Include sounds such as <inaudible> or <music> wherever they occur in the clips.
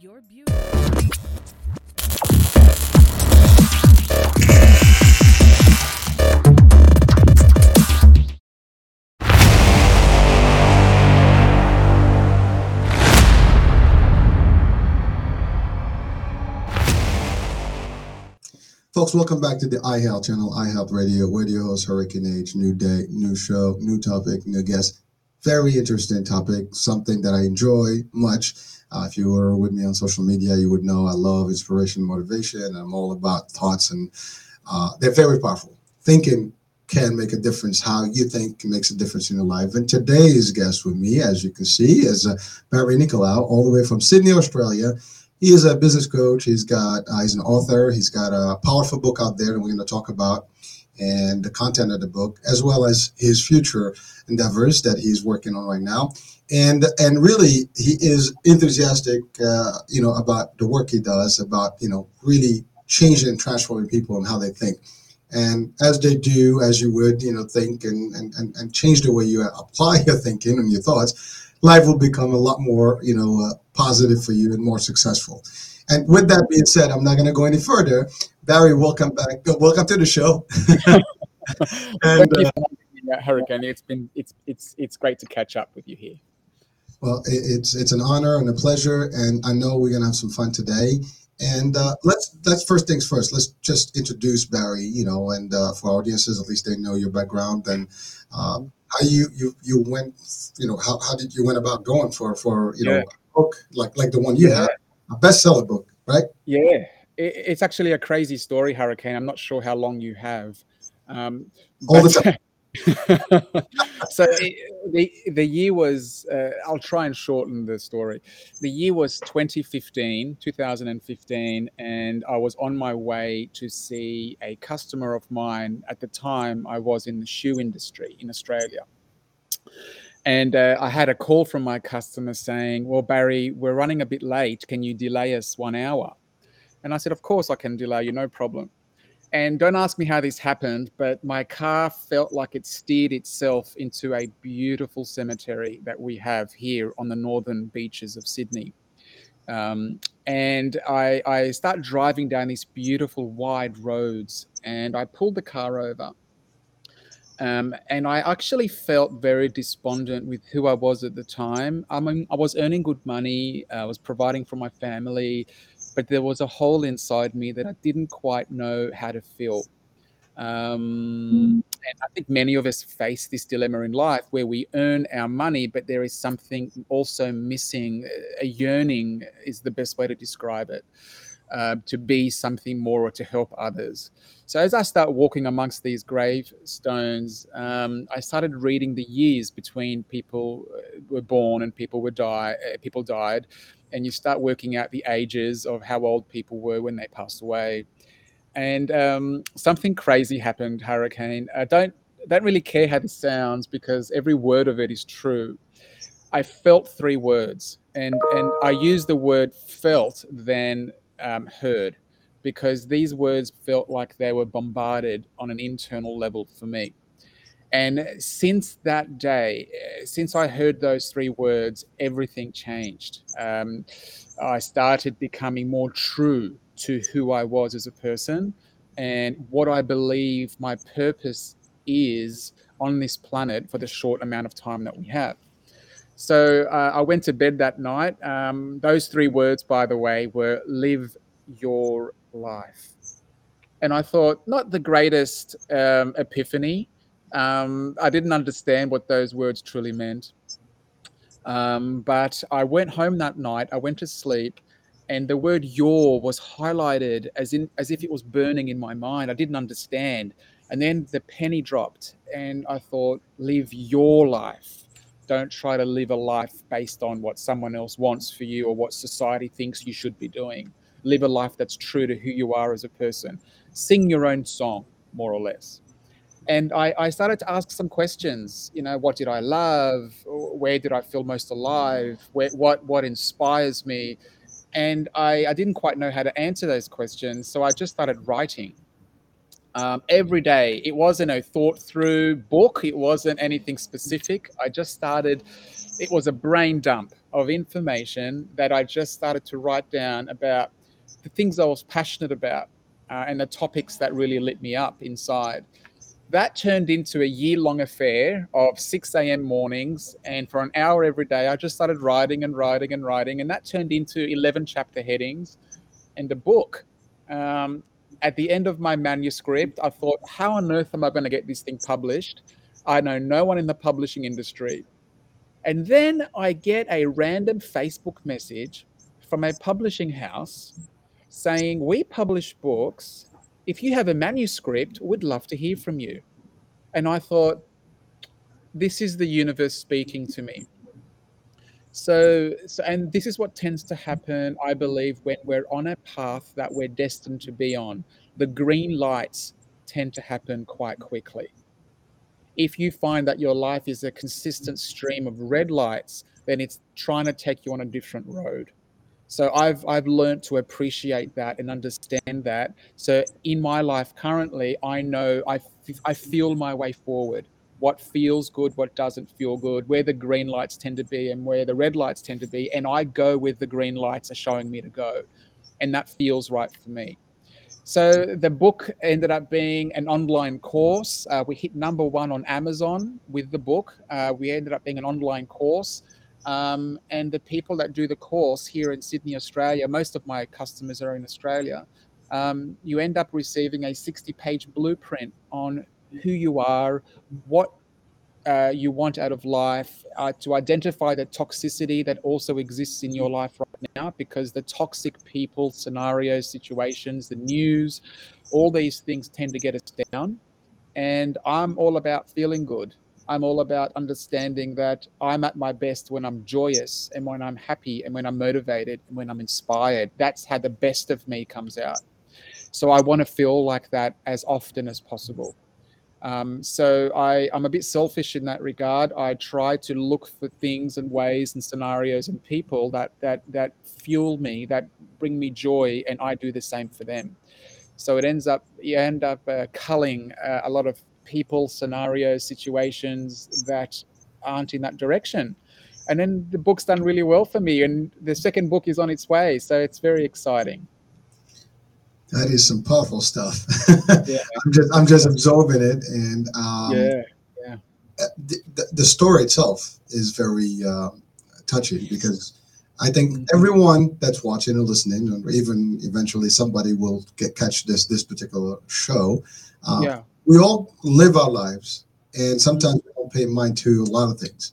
Your beauty. Folks, welcome back to the iHealth channel, iHealth Radio. We're your host, Hurricane Age. New day, new show, new topic, new guest. Very interesting topic, something that I enjoy much. Uh, if you were with me on social media, you would know I love inspiration, motivation. I'm all about thoughts, and uh, they're very powerful. Thinking can make a difference. How you think makes a difference in your life. And today's guest with me, as you can see, is uh, Barry Nicolaou, all the way from Sydney, Australia. He is a business coach. He's got uh, he's an author. He's got a powerful book out there that we're going to talk about and the content of the book, as well as his future endeavors that he's working on right now. And and really, he is enthusiastic, uh, you know, about the work he does, about you know, really changing and transforming people and how they think. And as they do, as you would, you know, think and and, and, change the way you apply your thinking and your thoughts, life will become a lot more, you know, uh, positive for you and more successful. And with that being said, I'm not going to go any further. Barry, welcome back. Welcome to the show. <laughs> and, you, uh, Hurricane. It's been it's it's it's great to catch up with you here. Well, it's it's an honor and a pleasure, and I know we're gonna have some fun today. And uh, let's let's first things first. Let's just introduce Barry, you know, and uh, for audiences, at least they know your background and uh, how you you you went, you know, how, how did you went about going for for you yeah. know book like like the one you yeah. had, a bestseller book, right? Yeah, it, it's actually a crazy story, Hurricane. I'm not sure how long you have. Um, All the time. <laughs> <laughs> so the the year was uh, I'll try and shorten the story. The year was 2015, 2015 and I was on my way to see a customer of mine at the time I was in the shoe industry in Australia. And uh, I had a call from my customer saying, "Well, Barry, we're running a bit late. Can you delay us 1 hour?" And I said, "Of course I can delay you, no problem." And don't ask me how this happened, but my car felt like it steered itself into a beautiful cemetery that we have here on the northern beaches of Sydney. Um, and I, I start driving down these beautiful wide roads, and I pulled the car over. Um, and I actually felt very despondent with who I was at the time. I mean, I was earning good money, I was providing for my family, but there was a hole inside me that I didn't quite know how to fill. Um, and I think many of us face this dilemma in life where we earn our money, but there is something also missing. A yearning is the best way to describe it. Uh, to be something more or to help others. So as I start walking amongst these gravestones, um, I started reading the years between people uh, were born and people were die, uh, people died, and you start working out the ages of how old people were when they passed away. And um, something crazy happened, Hurricane. I don't don't really care how this sounds because every word of it is true. I felt three words, and and I used the word felt than um, heard because these words felt like they were bombarded on an internal level for me. And since that day, eh, since I heard those three words, everything changed. Um, I started becoming more true to who I was as a person and what I believe my purpose is on this planet for the short amount of time that we have. So uh, I went to bed that night. Um, those three words, by the way, were live your life. And I thought, not the greatest um, epiphany, um, I didn't understand what those words truly meant. Um, but I went home that night, I went to sleep, and the word your was highlighted as in as if it was burning in my mind. I didn't understand. And then the penny dropped, and I thought, live your life. don't try to live a life based on what someone else wants for you or what society thinks you should be doing. Live a life that's true to who you are as a person. Sing your own song, more or less. And I, I started to ask some questions. You know, what did I love? Where did I feel most alive? Where, what what inspires me? And I, I didn't quite know how to answer those questions, so I just started writing um, every day. It wasn't a thought through book, it wasn't anything specific. I just started, it was a brain dump of information that I just started to write down about the things I was passionate about uh, and the topics that really lit me up inside. That turned into a year long affair of 6 a.m. mornings. And for an hour every day, I just started writing and writing and writing. And that turned into 11 chapter headings and a book. Um, at the end of my manuscript, I thought, how on earth am I going to get this thing published? I know no one in the publishing industry. And then I get a random Facebook message from a publishing house saying, We publish books. If you have a manuscript, we'd love to hear from you. And I thought, This is the universe speaking to me. So, so, and this is what tends to happen, I believe, when we're on a path that we're destined to be on. The green lights tend to happen quite quickly. If you find that your life is a consistent stream of red lights, then it's trying to take you on a different road. So I've I've learned to appreciate that and understand that. So in my life currently, I know I, f- I feel my way forward what feels good, what doesn't feel good, where the green lights tend to be and where the red lights tend to be. And I go with the green lights are showing me to go. And that feels right for me. So the book ended up being an online course. Uh, we hit number one on Amazon with the book. Uh, we ended up being an online course. Um, and the people that do the course here in Sydney, Australia, most of my customers are in Australia. Um, you end up receiving a 60 page blueprint on who you are, what uh, you want out of life, uh, to identify the toxicity that also exists in your life right now, because the toxic people, scenarios, situations, the news, all these things tend to get us down. And I'm all about feeling good. I'm all about understanding that I'm at my best when I'm joyous and when I'm happy and when I'm motivated and when I'm inspired. That's how the best of me comes out. So I want to feel like that as often as possible. Um, so I, I'm a bit selfish in that regard. I try to look for things and ways and scenarios and people that that that fuel me, that bring me joy, and I do the same for them. So it ends up you end up uh, culling uh, a lot of people, scenarios, situations that aren't in that direction. And then the book's done really well for me, and the second book is on its way. So it's very exciting. That is some powerful stuff. <laughs> yeah. I'm just I'm just absorbing it, and um, yeah, yeah. Uh, the, the, story itself is very uh, touching because I think mm-hmm. everyone that's watching and listening, or even eventually somebody will get catch this this particular show. Uh, yeah. We all live our lives, and sometimes we don't pay mind to a lot of things.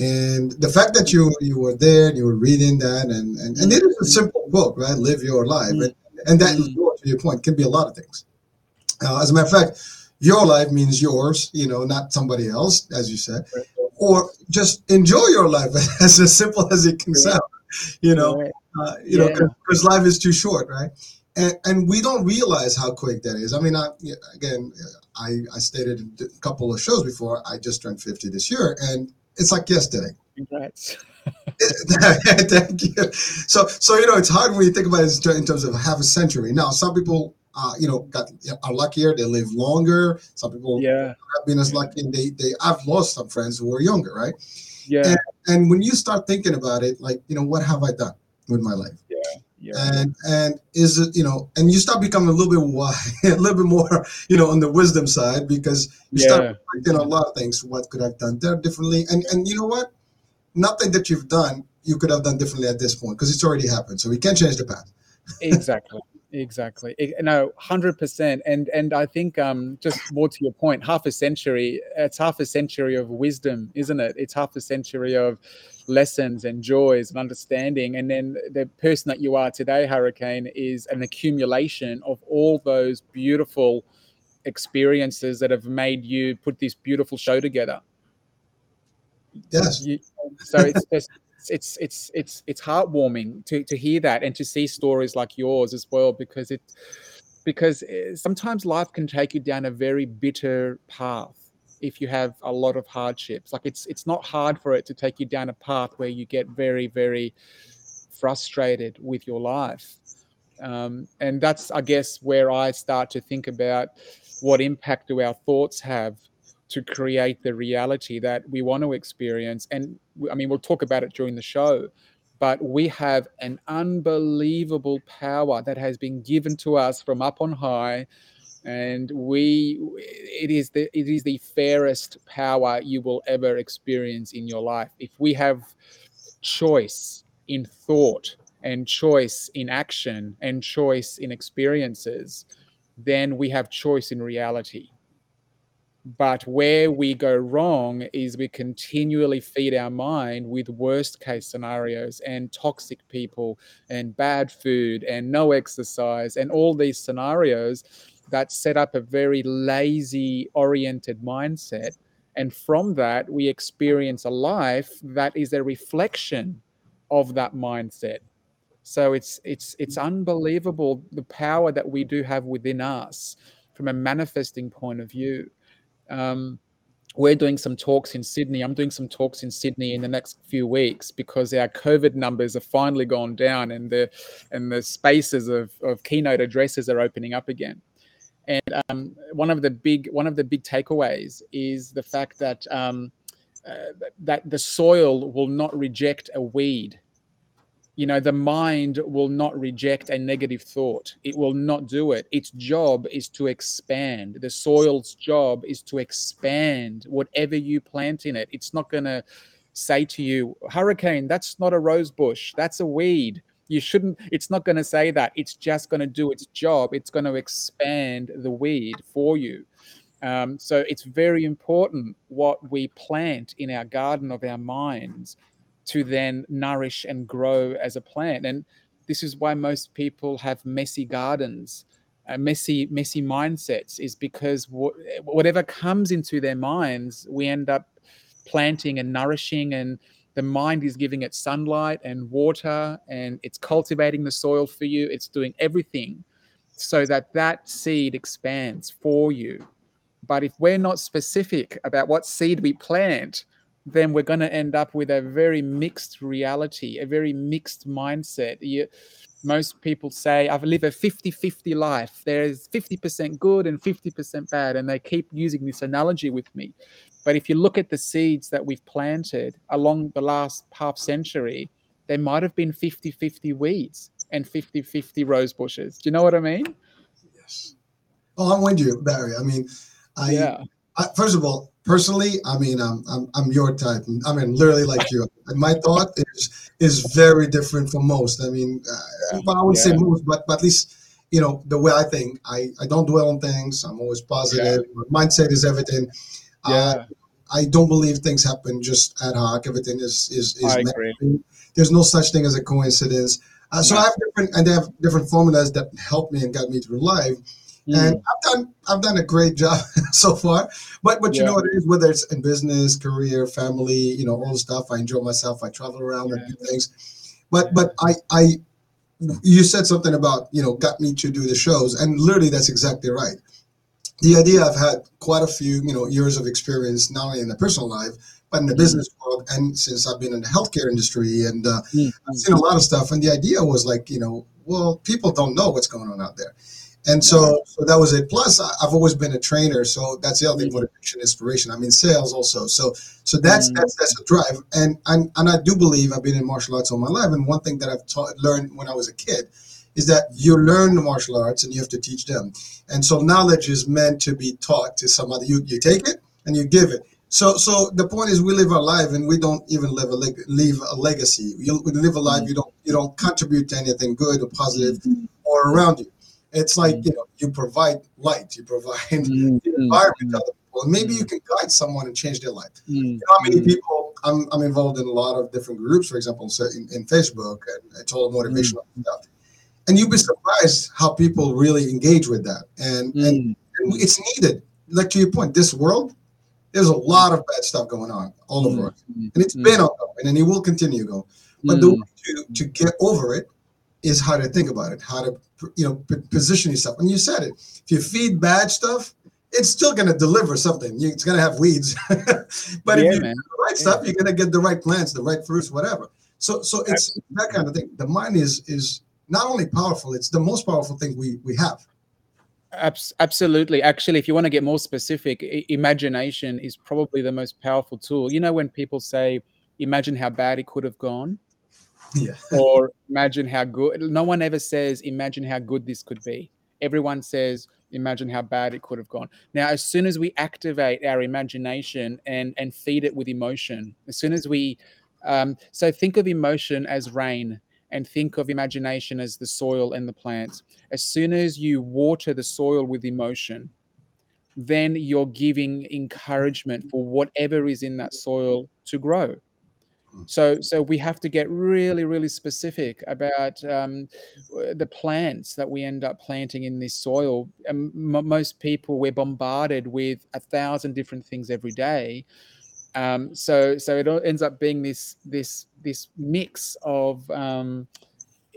And the fact that you you were there and you were reading that, and and, and it is a simple book, right? Live your life. Mm-hmm. And, and that, mm. to your point, can be a lot of things. Uh, as a matter of fact, your life means yours, you know, not somebody else, as you said, or just enjoy your life <laughs> as, as simple as it can sound, you know, uh, you yeah. know, because life is too short, right? And, and we don't realize how quick that is. I mean, I, again, I, I stated a couple of shows before, I just turned 50 this year, and it's like yesterday. Congrats. <laughs> Thank you. So, so you know, it's hard when you think about it in terms of half a century. Now, some people, uh, you know, got are luckier; they live longer. Some people, yeah, have been as lucky. And they, they, I've lost some friends who were younger, right? Yeah. And, and when you start thinking about it, like, you know, what have I done with my life? And and is it you know and you start becoming a little bit wise, <laughs> a little bit more you know on the wisdom side because you yeah. start thinking a lot of things. What could I've done there differently? And and you know what? nothing that you've done you could have done differently at this point because it's already happened. So we can't change the past. <laughs> exactly. Exactly. No, hundred percent. And and I think um, just more to your point, half a century. It's half a century of wisdom, isn't it? It's half a century of lessons and joys and understanding. And then the person that you are today, Hurricane, is an accumulation of all those beautiful experiences that have made you put this beautiful show together Yes. You, so it's just it's it's it's it's heartwarming to to hear that and to see stories like yours as well because it because eh, sometimes life can take you down a very bitter path if you have a lot of hardships. Like it's it's not hard for it to take you down a path where you get very very frustrated with your life. Um, and that's i guess where i start to think about what impact do our thoughts have to create the reality that we want to experience. And I mean, we'll talk about it during the show, but we have an unbelievable power that has been given to us from up on high. And we, it is the it is the fairest power you will ever experience in your life. If we have choice in thought and choice in action and choice in experiences, then we have choice in reality but where we go wrong is we continually feed our mind with worst case scenarios and toxic people and bad food and no exercise and all these scenarios that set up a very lazy oriented mindset. And from that, we experience a life that is a reflection of that mindset. So it's it's it's unbelievable the power that we do have within us from a manifesting point of view. Um, we're doing some talks in Sydney. I'm doing some talks in Sydney in the next few weeks because our COVID numbers have finally gone down and the and the spaces of, of keynote addresses are opening up again. And um, one of the big one of the big takeaways is the fact that um, uh, that the soil will not reject a weed you know the mind will not reject a negative thought. It will not do it. Its job is to expand. The soil's job is to expand whatever you plant in it. It's not going to say to you hurricane that's not a rose bush. That's a weed. You shouldn't it's not going to say that. It's just going to do its job. It's going to expand the weed for you. Um, so it's very important what we plant in our garden of our minds to then nourish and grow as a plant. And this is why most people have messy gardens, uh, messy, messy mindsets, is because wh- whatever comes into their minds, we end up planting and nourishing and the mind is giving it sunlight and water and it's cultivating the soil for you it's doing everything so that that seed expands for you but if we're not specific about what seed we plant then we're going to end up with a very mixed reality, a very mixed mindset. You, most people say, I've lived a 50 50 life. There's 50% good and 50% bad. And they keep using this analogy with me. But if you look at the seeds that we've planted along the last half century, there might have been 50 50 weeds and 50 50 rose bushes. Do you know what I mean? Yes. Oh, I'm with you, Barry. I mean, I, yeah. I, first of all, personally, I mean, I'm, I'm, I'm your type. I mean, literally like you. My thought is is very different from most. I mean, uh, I wouldn't yeah. say most, but, but at least, you know, the way I think, I, I don't dwell on things. I'm always positive. Yeah. My mindset is everything. Uh, yeah. Uh, I don't believe things happen just ad hoc. Everything is is is. I agree. There's no such thing as a coincidence. Uh, so no. I have different, and they have different formulas that help me and got me through life. Mm. And I've done I've done a great job <laughs> so far. But but you yeah. know what it is, whether it's in business, career, family, you know, all the stuff. I enjoy myself. I travel around yeah. and do things. But but I I you said something about, you know, got me to do the shows. And literally that's exactly right. The idea I've had quite a few, you know, years of experience, not only in the personal life, but in the mm. business world and since I've been in the healthcare industry and uh, mm. I've seen a lot of stuff. And the idea was like, you know, well, people don't know what's going on out there. And so, so that was it. Plus, I've always been a trainer, so that's the other thing: motivation, inspiration. I mean, sales also. So, so that's mm. that's that's a drive. And and and I do believe I've been in martial arts all my life. And one thing that I've taught, learned when I was a kid is that you learn the martial arts and you have to teach them. And so, knowledge is meant to be taught to somebody. You you take it and you give it. So, so the point is, we live our life, and we don't even live a leg- leave a legacy. You live a life, mm. you don't you don't contribute to anything good or positive mm-hmm. or around you. It's like mm. you know, you provide light, you provide <laughs> mm-hmm. the environment to other people, and maybe you can guide someone and change their life. Mm-hmm. You know how many people? I'm, I'm involved in a lot of different groups, for example, so in, in Facebook and it's all motivational mm-hmm. stuff. And you'd be surprised how people really engage with that, and and, and it's needed. Like to your point, this world There's a lot of bad stuff going on all over Mm, us, mm, and it's mm, been ongoing, and it will continue to go. But the mm. way to to get over it is how to think about it, how to you know p- position yourself. And you said it. If you feed bad stuff, it's still going to deliver something. It's going to have weeds, <laughs> but if you man. the right stuff, you're going to get the right plants, the right fruits, whatever. So so it's that kind of thing. The mind is is not only powerful; it's the most powerful thing we we have. Absolutely. Actually, if you want to get more specific, imagination is probably the most powerful tool. You know, when people say, imagine how bad it could have gone, <laughs> Yeah. or imagine how good, no one ever says, imagine how good this could be. Everyone says, imagine how bad it could have gone. Now, as soon as we activate our imagination and, and feed it with emotion, as soon as we, um, so think of emotion as rain and think of imagination as the soil and the plants as soon as you water the soil with emotion, then you're giving encouragement for whatever is in that soil to grow. So, so we have to get really, really specific about um, the plants that we end up planting in this soil. And m- most people, we're bombarded with a thousand different things every day. Um, so, so it ends up being this, this, this mix of um,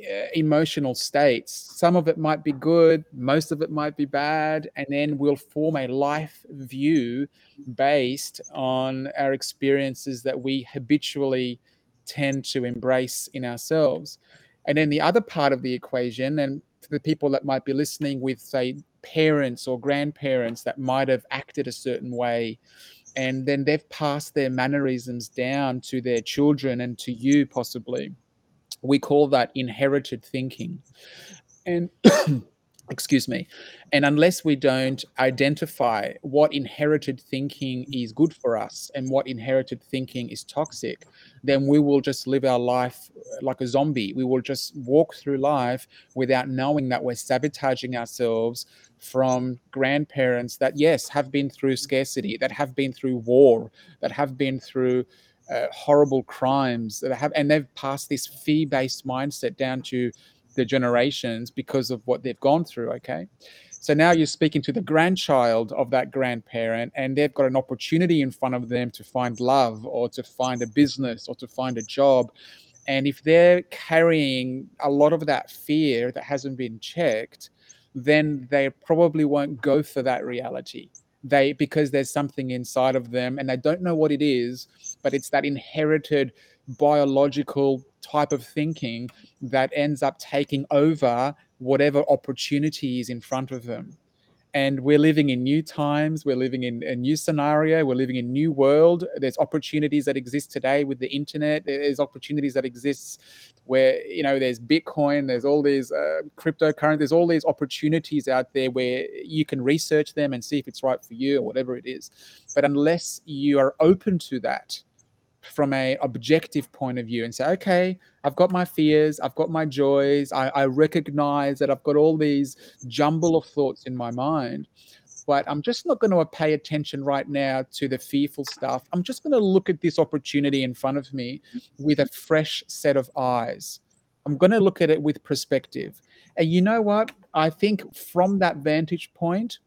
Uh, emotional states. Some of it might be good, most of it might be bad, and then we'll form a life view based on our experiences that we habitually tend to embrace in ourselves. And then the other part of the equation, and for the people that might be listening with, say, parents or grandparents that might have acted a certain way, and then they've passed their mannerisms down to their children and to you possibly we call that inherited thinking. And <coughs> excuse me. And unless we don't identify what inherited thinking is good for us and what inherited thinking is toxic then we will just live our life uh, like a zombie. We will just walk through life without knowing that we're sabotaging ourselves from grandparents that yes have been through scarcity that have been through war that have been through uh, horrible crimes that have, and they've passed this fear-based mindset down to the generations because of what they've gone through. Okay, so now you're speaking to the grandchild of that grandparent, and they've got an opportunity in front of them to find love, or to find a business, or to find a job. And if they're carrying a lot of that fear that hasn't been checked, then they probably won't go for that reality they because there's something inside of them and they don't know what it is but it's that inherited biological type of thinking that ends up taking over whatever opportunity is in front of them and we're living in new times we're living in a new scenario we're living in a new world. There's opportunities that exist today with the internet. There's opportunities that exist where you know there's bitcoin there's all these uh, cryptocurrency there's all these opportunities out there where you can research them and see if it's right for you or whatever it is. But unless you are open to that from a objective point of view and say okay i've got my fears i've got my joys I, I recognize that i've got all these jumble of thoughts in my mind but i'm just not going to pay attention right now to the fearful stuff. I'm just going to look at this opportunity in front of me with a fresh set of eyes. I'm going to look at it with perspective. And you know what? I think from that vantage point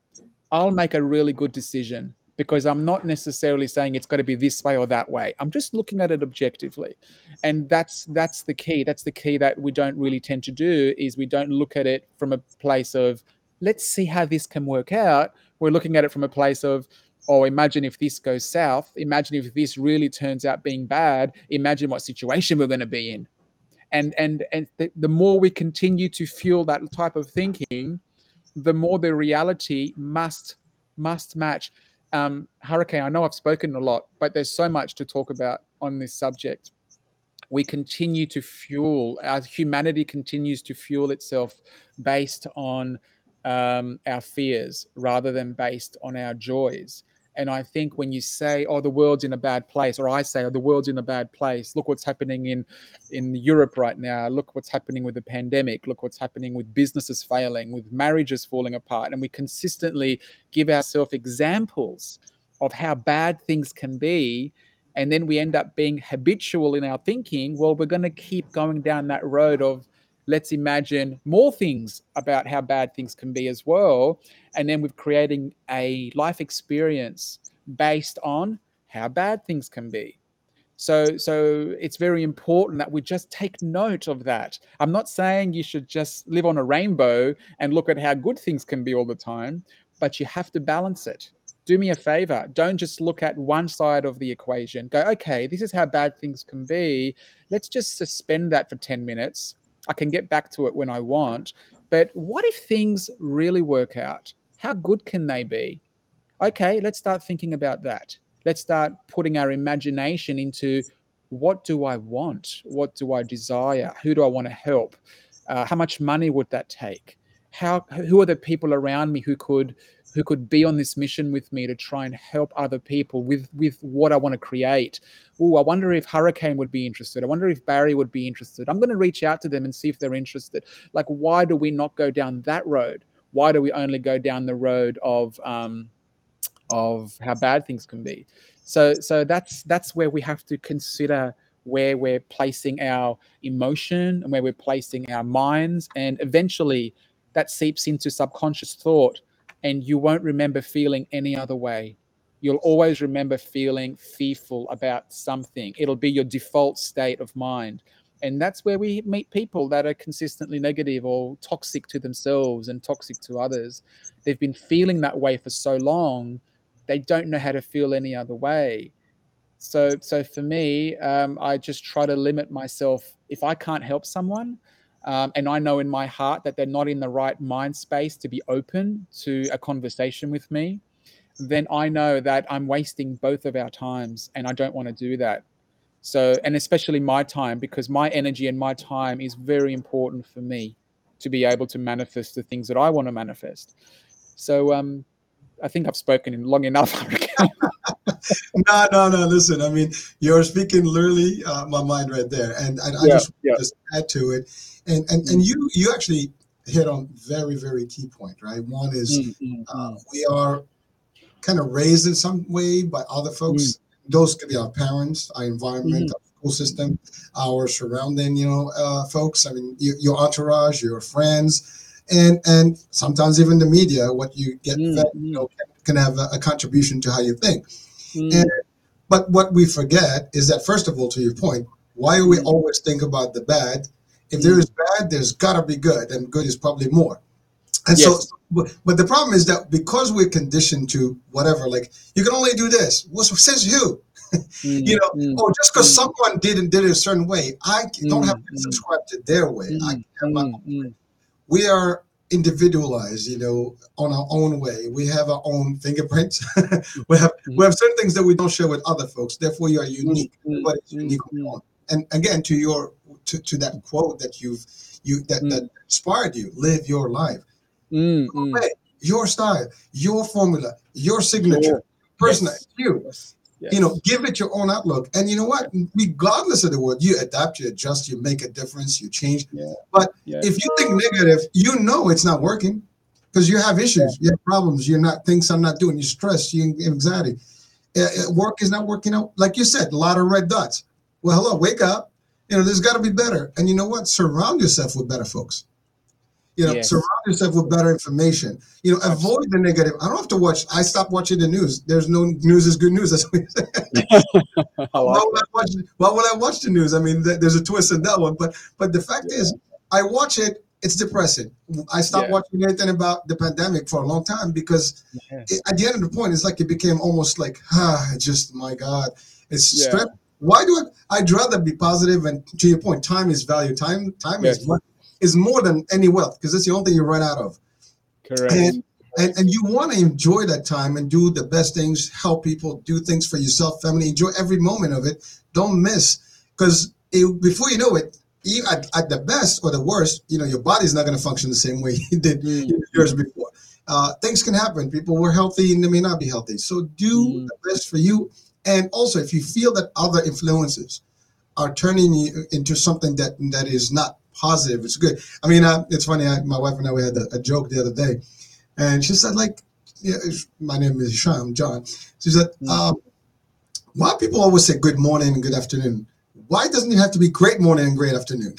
i'll make a really good decision because I'm not necessarily saying it's got to be this way or that way. I'm just looking at it objectively. And that's that's the key. That's the key that we don't really tend to do is we don't look at it from a place of let's see how this can work out. We're looking at it from a place of oh imagine if this goes south, imagine if this really turns out being bad, imagine what situation we're going to be in. And and and the, the more we continue to fuel that type of thinking, the more the reality must must match um, Hurricane, I know I've spoken a lot, but there's so much to talk about on this subject. We continue to fuel, our humanity continues to fuel itself based on um, our fears rather than based on our joys. And I think when you say, "Oh, the world's in a bad place," or I say, "Oh, the world's in a bad place," look what's happening in in Europe right now. Look what's happening with the pandemic. Look what's happening with businesses failing, with marriages falling apart, and we consistently give ourselves examples of how bad things can be, and then we end up being habitual in our thinking. Well, we're going to keep going down that road of let's imagine more things about how bad things can be as well. And then with creating a life experience based on how bad things can be. So, so it's very important that we just take note of that. I'm not saying you should just live on a rainbow and look at how good things can be all the time, but you have to balance it. Do me a favor. Don't just look at one side of the equation. Go, okay, this is how bad things can be. Let's just suspend that for 10 minutes. I can get back to it when I want. But what if things really work out? How good can they be? Okay, let's start thinking about that let's start putting our imagination into what do I want? What do I desire? Who do I want to help? Uh, how much money would that take? How who are the people around me who could who could be on this mission with me to try and help other people with with what I want to create? Oh, I wonder if Hurricane would be interested. I wonder if Barry would be interested. I'm going to reach out to them and see if they're interested. Like, why do we not go down that road? Why do we only go down the road of um, of how bad things can be. So so that's that's where we have to consider where we're placing our emotion and where we're placing our minds and eventually that seeps into subconscious thought and you won't remember feeling any other way you'll always remember feeling fearful about something it'll be your default state of mind and that's where we meet people that are consistently negative or toxic to themselves and toxic to others they've been feeling that way for so long they don't know how to feel any other way. So, so for me, um, I just try to limit myself. If I can't help someone, um, and I know in my heart that they're not in the right mind space to be open to a conversation with me, then I know that I'm wasting both of our times, and I don't want to do that. So, and especially my time, because my energy and my time is very important for me to be able to manifest the things that I want to manifest. So, um, I think I've spoken long enough. <laughs> <laughs> no, no, no. Listen, I mean, you're speaking literally uh, my mind right there, and, and I just yeah. just add to it, and and and you you actually hit on very very key point, right? One is mm-hmm. uh, we are kind of raised in some way by other folks. Mm. Those could be our parents, our environment, mm-hmm. our school system, our surrounding, you know, uh, folks. I mean, your, your entourage, your friends and and sometimes even the media, what you get mm, fed, you know, can, can have a, a, contribution to how you think. Mm. And, but what we forget is that first of all, to your point, why do we mm. always think about the bad? If there is bad, there's gotta be good, and good is probably more. And yes. so, but, the problem is that because we're conditioned to whatever, like you can only do this. What says who? <laughs> Mm, you know, mm, oh, just because mm. someone did and did it a certain way, I don't have to subscribe to their way. I have my own way we are individualized, you know, on our own way. We have our own fingerprints. <laughs> we have mm-hmm. we have certain things that we don't share with other folks. Therefore, you are unique. Mm-hmm. unique mm-hmm. And again, to your to, to that quote that you've you that, mm-hmm. that inspired you, live your life. Mm-hmm. Way, your style, your formula, your signature, personal, yes. you. Yes. You know, give it your own outlook. And you know what? Regardless of the word, you adapt, you adjust, you make a difference, you change. Yeah. But yeah. if you think negative, you know it's not working because you have issues, yeah. you have problems, you're not things I'm not doing, you're stressed, you anxiety. Uh, work is not working out. Like you said, a lot of red dots. Well, hello, wake up. You know, there's got to be better. And you know what? Surround yourself with better folks. You know, surround yourself with better information. You know, avoid the negative. I don't have to watch. I stopped watching the news. There's no news is good news. <laughs> That's what <laughs> why, would I watch, why would I watch the news? I mean, there's a twist in that one. But but the fact yeah. is, I watch it. It's depressing. I stopped yeah. watching anything about the pandemic for a long time because it, at the end of the point, it's like it became almost like, ah, just my God, it's yeah. Why do I? I'd rather be positive. And to your point, time is value. Time time yes. is money is more than any wealth because it's the only thing you run out of. Correct. And, and, and you want to enjoy that time and do the best things, help people, do things for yourself, family, enjoy every moment of it. Don't miss because before you know it, at, at, the best or the worst, you know, your body's not going to function the same way <laughs> it did mm. years before. Uh, things can happen. People were healthy and they may not be healthy. So do mm. the best for you. And also, if you feel that other influences are turning you into something that that is not positive. It's good. I mean, uh, it's funny. I, my wife and I we had a, a, joke the other day, and she said, like, yeah, my name is Sham John. She said, mm-hmm. um, why people always say good morning and good afternoon? Why doesn't it have to be great morning and great afternoon?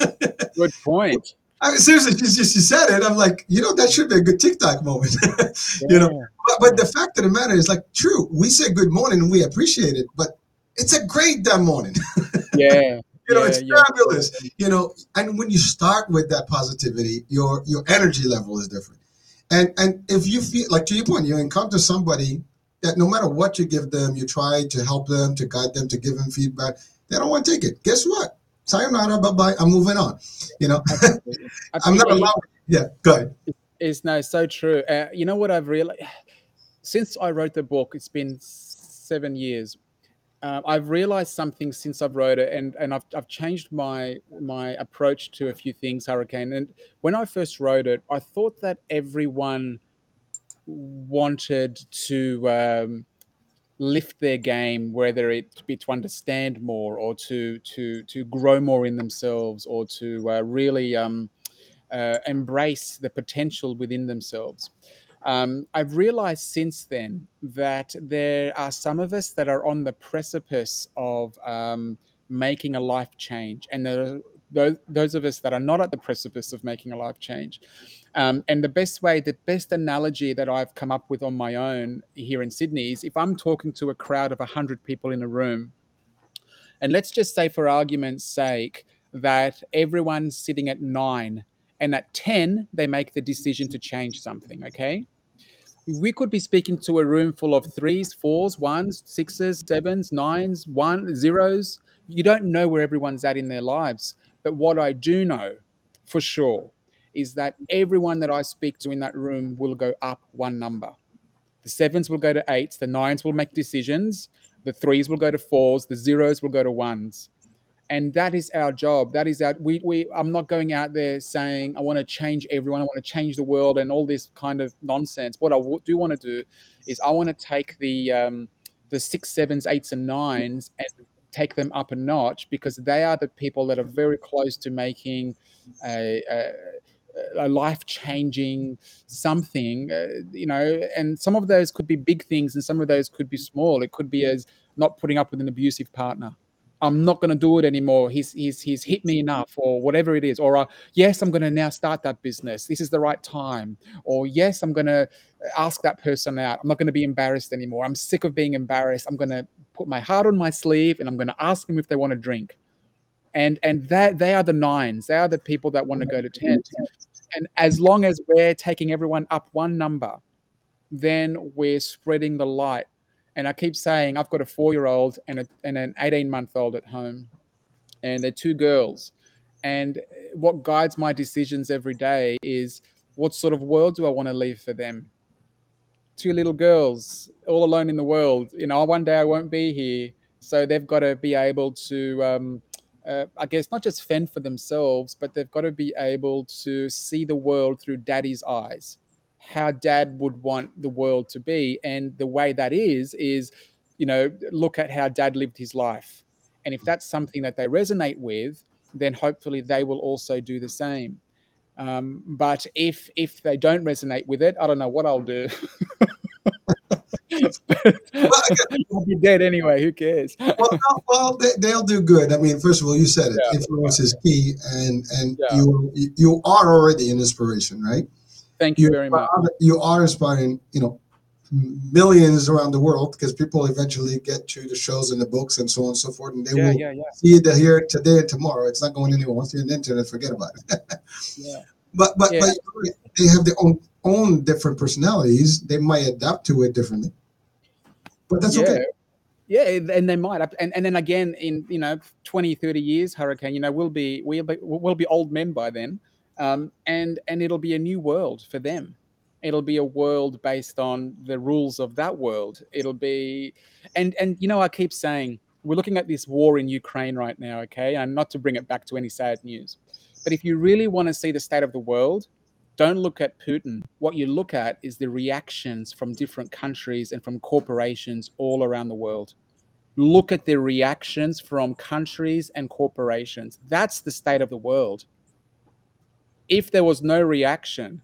<laughs> Good point. I mean, seriously, she, she said it. I'm like, you know, that should be a good TikTok moment. <laughs> you know, but, but the fact of the matter is, like, true, we say good morning and we appreciate it, but it's a great damn morning. <laughs> yeah. You know, yeah, it's yeah. fabulous. You know, and when you start with that positivity, your your energy level is different. And and if you feel like to your point, you encounter somebody that no matter what you give them, you try to help them, to guide them, to give them feedback, they don't want to take it. Guess what? Sayonara, bye bye. I'm moving on. You know, <laughs> I'm not allowed. Yeah, go ahead. It's no so true. Uh, you know what I've realized <sighs> since I wrote the book, it's been seven years uh, I've realized something since I've wrote it, and and I've I've changed my my approach to a few things, Hurricane. And when I first wrote it, I thought that everyone wanted to um, lift their game, whether it be to understand more or to to to grow more in themselves, or to uh, really um, uh, embrace the potential within themselves. Um, I've realized since then that there are some of us that are on the precipice of um, making a life change, and there those, those of us that are not at the precipice of making a life change. Um, and the best way, the best analogy that I've come up with on my own here in Sydney is if I'm talking to a crowd of 100 people in a room, and let's just say, for argument's sake, that everyone's sitting at nine and at 10 they make the decision to change something okay? We could be speaking to a room full of threes fours ones sixes sevens nines one zeros. You don't know where everyone's at in their lives but what i do know for sure is that everyone that i speak to in that room will go up one number. The sevens will go to eights the nines will make decisions the threes will go to fours the zeros will go to ones and that is our job. That is our we, we i'm not going out there saying i want to change everyone. I want to change the world and all this kind of nonsense. What i do want to do is i want to take the um, the six sevens eights and nines and take them up a notch because they are the people that are very close to making a, a a life changing something, uh, you know, and some of those could be big things and some of those could be small. It could be as not putting up with an abusive partner I'm not going to do it anymore. He's he's he's hit me enough, or whatever it is. Or uh, yes, I'm going to now start that business. This is the right time. Or yes, I'm going to ask that person out. I'm not going to be embarrassed anymore. I'm sick of being embarrassed. I'm going to put my heart on my sleeve, and I'm going to ask them if they want to drink. And and that they are the nines. They are the people that want to go to ten. And as long as we're taking everyone up one number, then we're spreading the light and I keep saying I've got a four-year-old and, a, and an 18-month-old at home, and they're two girls. And what guides my decisions every day is what sort of world do I want to leave for them? Two little girls, all alone in the world. You know, one day I won't be here, so they've got to be able to. Um, uh, I guess not just fend for themselves, but they've got to be able to see the world through daddy's eyes how dad would want the world to be. And the way that is, is, you know, look at how dad lived his life. And if that's something that they resonate with, then hopefully they will also do the same. Um, but if if they don't resonate with it, I don't know what I'll do. I'll be dead anyway. Who cares? well, well they, will do good. I mean, first of all, you said it. Yeah. Influence is key, and and yeah. you you are already an inspiration, right? Thank you, you very much. you are inspiring, you know, millions around the world because people eventually get to the shows and the books and so on and so forth, and they yeah, will yeah, yeah. see it here today and tomorrow. It's not going anywhere. Once you're on the internet, forget about it. <laughs> yeah. But but but they have their own own different personalities. They might adapt to it differently, but that's okay. Yeah, and they might, and and then again in you know 20, 30 years, Hurricane, you know, we'll be we'll be we'll be old men by then um, and and it'll be a new world for them. It'll be a world based on the rules of that world. It'll be, and and you know, I keep saying we're looking at this war in Ukraine right now. Okay, and not to bring it back to any sad news, but if you really want to see the state of the world, don't look at Putin. What you look at is the reactions from different countries and from corporations all around the world. Look at the reactions from countries and corporations. That's the state of the world if there was no reaction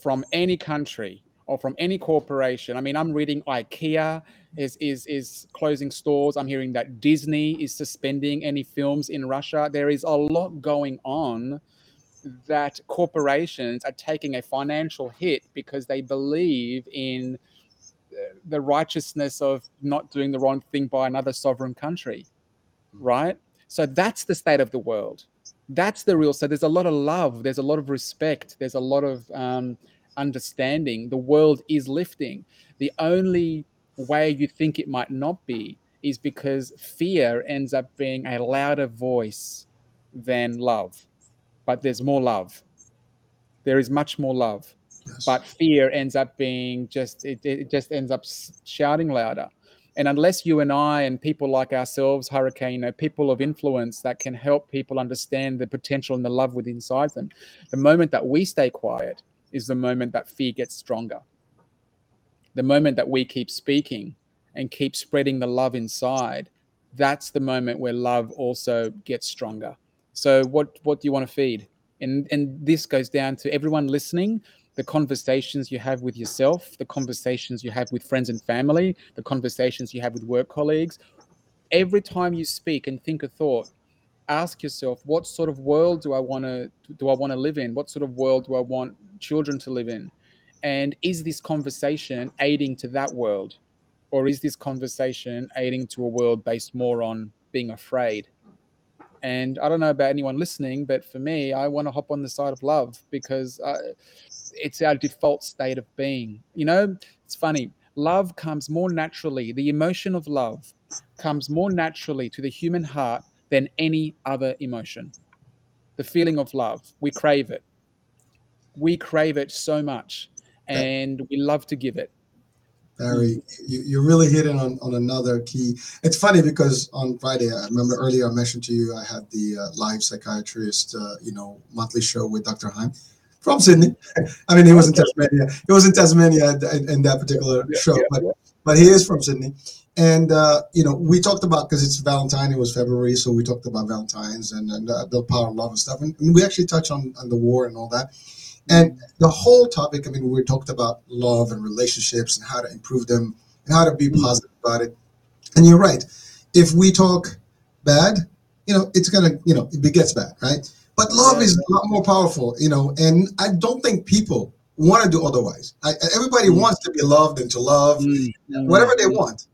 from any country or from any corporation. I mean, I'm reading IKEA is is is closing stores. I'm hearing that Disney is suspending any films in Russia. There is a lot going on that corporations are taking a financial hit because they believe in uh, the righteousness of not doing the wrong thing by another sovereign country, right? So that's the state of the world. That's the real. So there's a lot of love. There's a lot of respect. There's a lot of um, understanding. The world is lifting. The only way you think it might not be is because fear ends up being a louder voice than love. But there's more love. There is much more love. Yes. But fear ends up being just it, it just ends up shouting louder. And unless you and I and people like ourselves, Hurricane, you know, people of influence that can help people understand the potential and the love within inside them, the moment that we stay quiet is the moment that fear gets stronger. The moment that we keep speaking and keep spreading the love inside, that's the moment where love also gets stronger. So what what do you want to feed? And and this goes down to everyone listening, the conversations you have with yourself, the conversations you have with friends and family, the conversations you have with work colleagues. Every time you speak and think a thought, ask yourself what sort of world do I want to do I want to live in? What sort of world do I want children to live in? And is this conversation aiding to that world? Or is this conversation aiding to a world based more on being afraid? And I don't know about anyone listening, but for me, I want to hop on the side of love because uh, it's our default state of being. You know, it's funny. Love comes more naturally, the emotion of love comes more naturally to the human heart than any other emotion. The feeling of love, we crave it. We crave it so much and we love to give it. Barry, you, you really hitting on, on another key. It's funny because on Friday, I remember earlier I mentioned to you I had the uh, live psychiatrist, uh, you know, monthly show with Dr. Heim from Sydney. <laughs> I mean, he was in Tasmania. He was in Tasmania in, that particular yeah, show, yeah, but yeah. but he is from Sydney. And uh, you know, we talked about because it's Valentine. It was February, so we talked about Valentines and, and uh, the power of love and stuff. And, and we actually touched on, on the war and all that. And the whole topic, I mean, we talked about love and relationships and how to improve them and how to be mm-hmm. positive about it. And you're right. If we talk bad, you know, it's gonna, you know, it begets bad, right? But love is a lot more powerful, you know, and I don't think people want to do otherwise. I, everybody mm. wants to be loved and to love mm. whatever they want.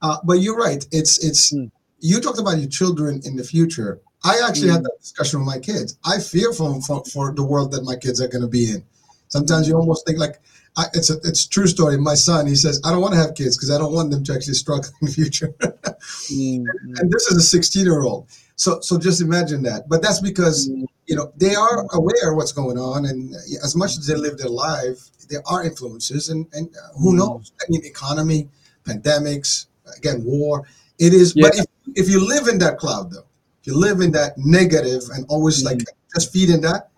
Uh, but you're right. It's it's mm. you talked about your children in the future. I actually mm. had that discussion with my kids. I fear for, for, for the world that my kids are going to be in. Sometimes you almost think like, I, it's a it's a true story. My son, he says, I don't want to have kids because I don't want them to actually struggle <laughs> in the future. mm. And this is a 16 year old. So so just imagine that. But that's because mm. you know they are aware of what's going on, and as much as they live their life, there are influences, and and who mm. knows? I mean, economy, pandemics, again, war. It is. Yeah. But if, if you live in that cloud, though, if you live in that negative and always like mm-hmm. just feeding that,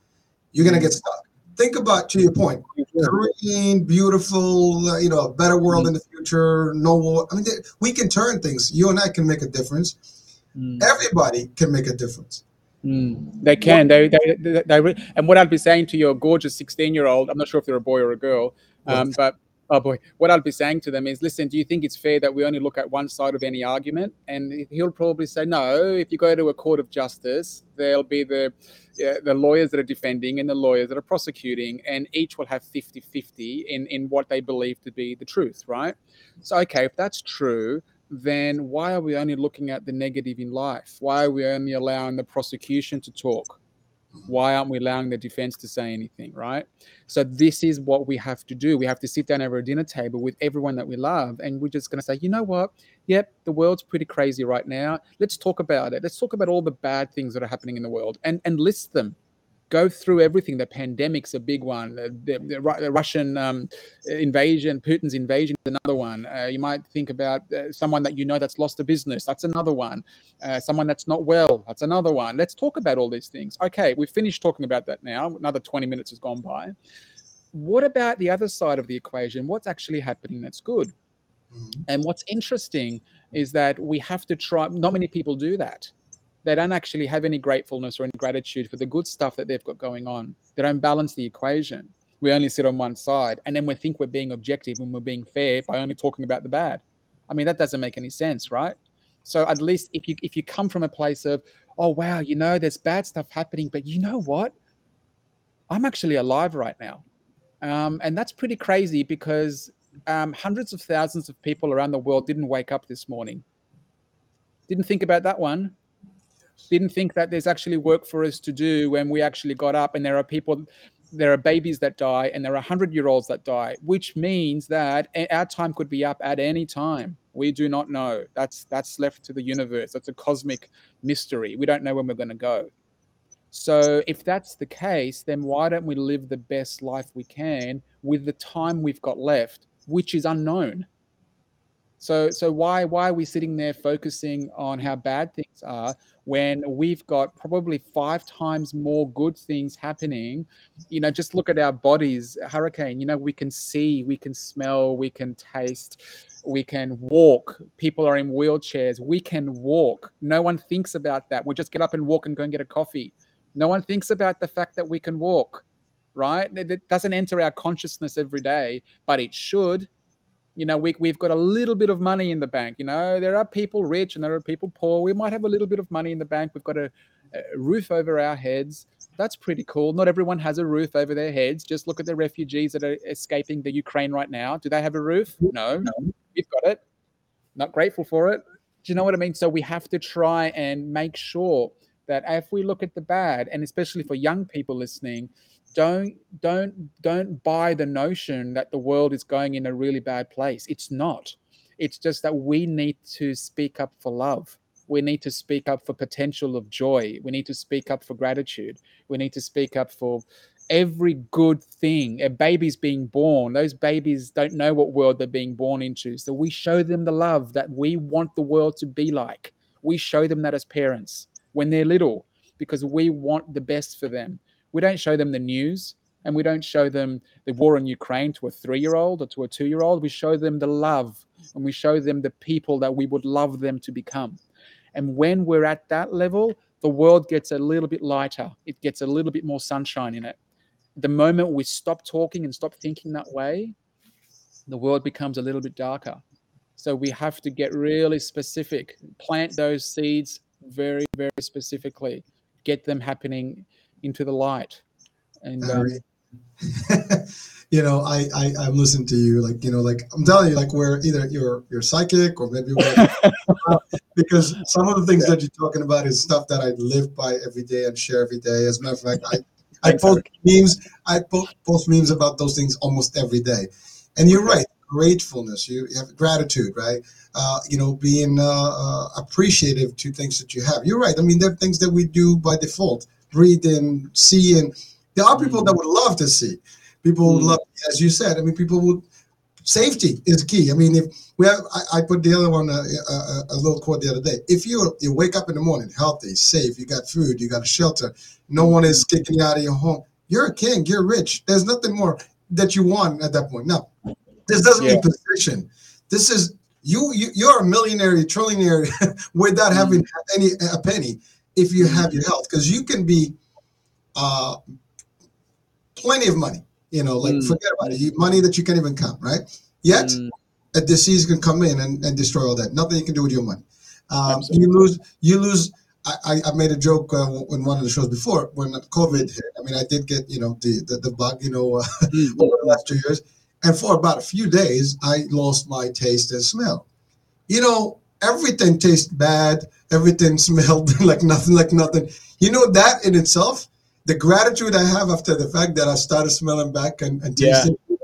you're gonna get mm-hmm. stuck. Think about to your point, green, beautiful, uh, you know, a better world mm-hmm. in the future. No war. I mean, we can turn things. You and I can make a difference. Mm. Everybody can make a difference. Mm, they can. They, they, they, they, and what I'd be saying to your gorgeous 16 year old, I'm not sure if they're a boy or a girl, um, but oh boy, what I'll be saying to them is, listen, do you think it's fair that we only look at one side of any argument? And he'll probably say, no. If you go to a court of justice, there'll be the yeah, the lawyers that are defending and the lawyers that are prosecuting, and each will have 50 50 in, in what they believe to be the truth, right? So, okay, if that's true, then why are we only looking at the negative in life? Why are we only allowing the prosecution to talk? why aren't we allowing the defense to say anything right? So this is what we have to do. We have to sit down over a dinner table with everyone that we love and we're just going to say you know what? Yep the world's pretty crazy right now. Let's talk about it. Let's talk about all the bad things that are happening in the world and and list them go through everything. The pandemic's a big one. The, the, the Russian um, invasion, Putin's invasion is another one. Uh, you might think about uh, someone that you know that's lost a business. That's another one. Uh, someone that's not well. That's another one. Let's talk about all these things. Okay, we've finished talking about that now. Another 20 minutes has gone by. What about the other side of the equation? What's actually happening that's good? Mm-hmm. And what's interesting is that we have to try, not many people do that they don't actually have any gratefulness or any gratitude for the good stuff that they've got going on. They don't balance the equation. We only sit on one side, and then we think we're being objective and we're being fair by only talking about the bad. I mean, that doesn't make any sense, right? So at least if you if you come from a place of, oh wow, you know, there's bad stuff happening, but you know what? I'm actually alive right now, um, and that's pretty crazy because um, hundreds of thousands of people around the world didn't wake up this morning. Didn't think about that one. Didn't think that there's actually work for us to do when we actually got up, and there are people there are babies that die and there are 100 year olds that die which means that our time could be up at any time. We do not know. That's that's left to the universe. That's a cosmic mystery. We don't know when we're going to go. So if that's the case then why don't we live the best life we can with the time we've got left which is unknown so so why why are we sitting there focusing on how bad things are when we've got probably five times more good things happening. You know, just look at our bodies, hurricane, you know, we can see, we can smell, we can taste, we can walk. People are in wheelchairs, we can walk. No one thinks about that. We just get up and walk and go and get a coffee. No one thinks about the fact that we can walk, right? It doesn't enter our consciousness every day, but it should you know, we, we've got a little bit of money in the bank. You know, there are people rich and there are people poor. We might have a little bit of money in the bank. We've got a, a roof over our heads. That's pretty cool. Not everyone has a roof over their heads. Just look at the refugees that are escaping the Ukraine right now. Do they have a roof? No, no. We've got it. Not grateful for it. Do you know what I mean? So we have to try and make sure that if we look at the bad, and especially for young people listening, don't don't don't buy the notion that the world is going in a really bad place. It's not. It's just that we need to speak up for love. We need to speak up for potential of joy. We need to speak up for gratitude. We need to speak up for every good thing. A baby's being born. Those babies don't know what world they're being born into. So we show them the love that we want the world to be like. We show them that as parents when they're little because we want the best for them we don't show them the news and we don't show them the war in Ukraine to a three year old or to a two year old. We show them the love and we show them the people that we would love them to become. And when we're at that level, the world gets a little bit lighter, it gets a little bit more sunshine in it. The moment we stop talking and stop thinking that way, the world becomes a little bit darker. So we have to get really specific, plant those seeds very, very specifically, get them happening into the light. And um, <laughs> you know, I, I I'm listening to you, like you know, like I'm telling you, like we're either you're you're psychic or maybe <laughs> because some of the things that you're talking about is stuff that I live by every day and share every day. As a matter of fact, I I post memes. I post, post memes about those things almost every day. And you're right, gratefulness. You, you have gratitude, right? Uh, you know, being uh, uh, appreciative to things that you have. You're right. I mean, there are things that we do by default breathe and see. And there are people mm. that would love to see. People would mm. love, as you said. I mean, people would. Safety is key. I mean, if we have, I, I put the other one, a, a, a, little quote the other day. If you you wake up in the morning healthy, safe, you got food, you got a shelter, no mm. one is kicking you out of your home. You're a king. You're rich. There's nothing more that you want at that point. Now, this doesn't yeah. mean position. This is you, you you're a millionaire, trillionaire <laughs> without mm. having any a penny if you have your health because you can be uh, plenty of money you know like mm. forget about it money that you can't even count right yet mm. a disease can come in and, and destroy all that nothing you can do with your money um, you lose you lose I, I made a joke uh, in one of the shows before when COVID hit. I mean, I did get you know the the, the bug you know uh, mm. <laughs> over the last two years, and for about a few days, I lost my taste and smell. You know, everything tastes bad everything <laughs> smelled like nothing, like nothing. You know that in itself, the gratitude I have after the fact that I started smelling back and, and tasting. Yeah.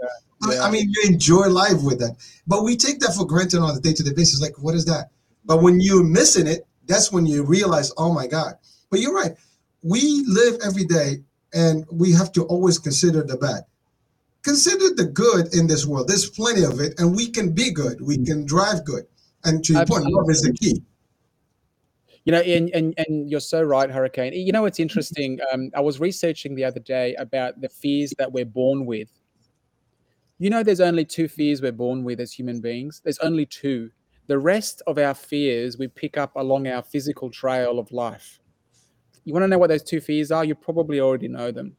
Yeah. I mean, you enjoy life with that, but we take that for granted on a day-to-day basis. Like, what is that? But when you're missing it, that's when you realize, oh my God. But you're right. We live every day, and we have to always consider the bad. Consider the good in this world. There's plenty of it, and we can be good. We mm. can drive good. And to your point, love is the key. You know, and, and and you're so right, Hurricane. You know, it's interesting. Um, I was researching the other day about the fears that we're born with. You know, there's only two fears we're born with as human beings. There's only two. The rest of our fears we pick up along our physical trail of life. You want to know what those two fears are? You probably already know them.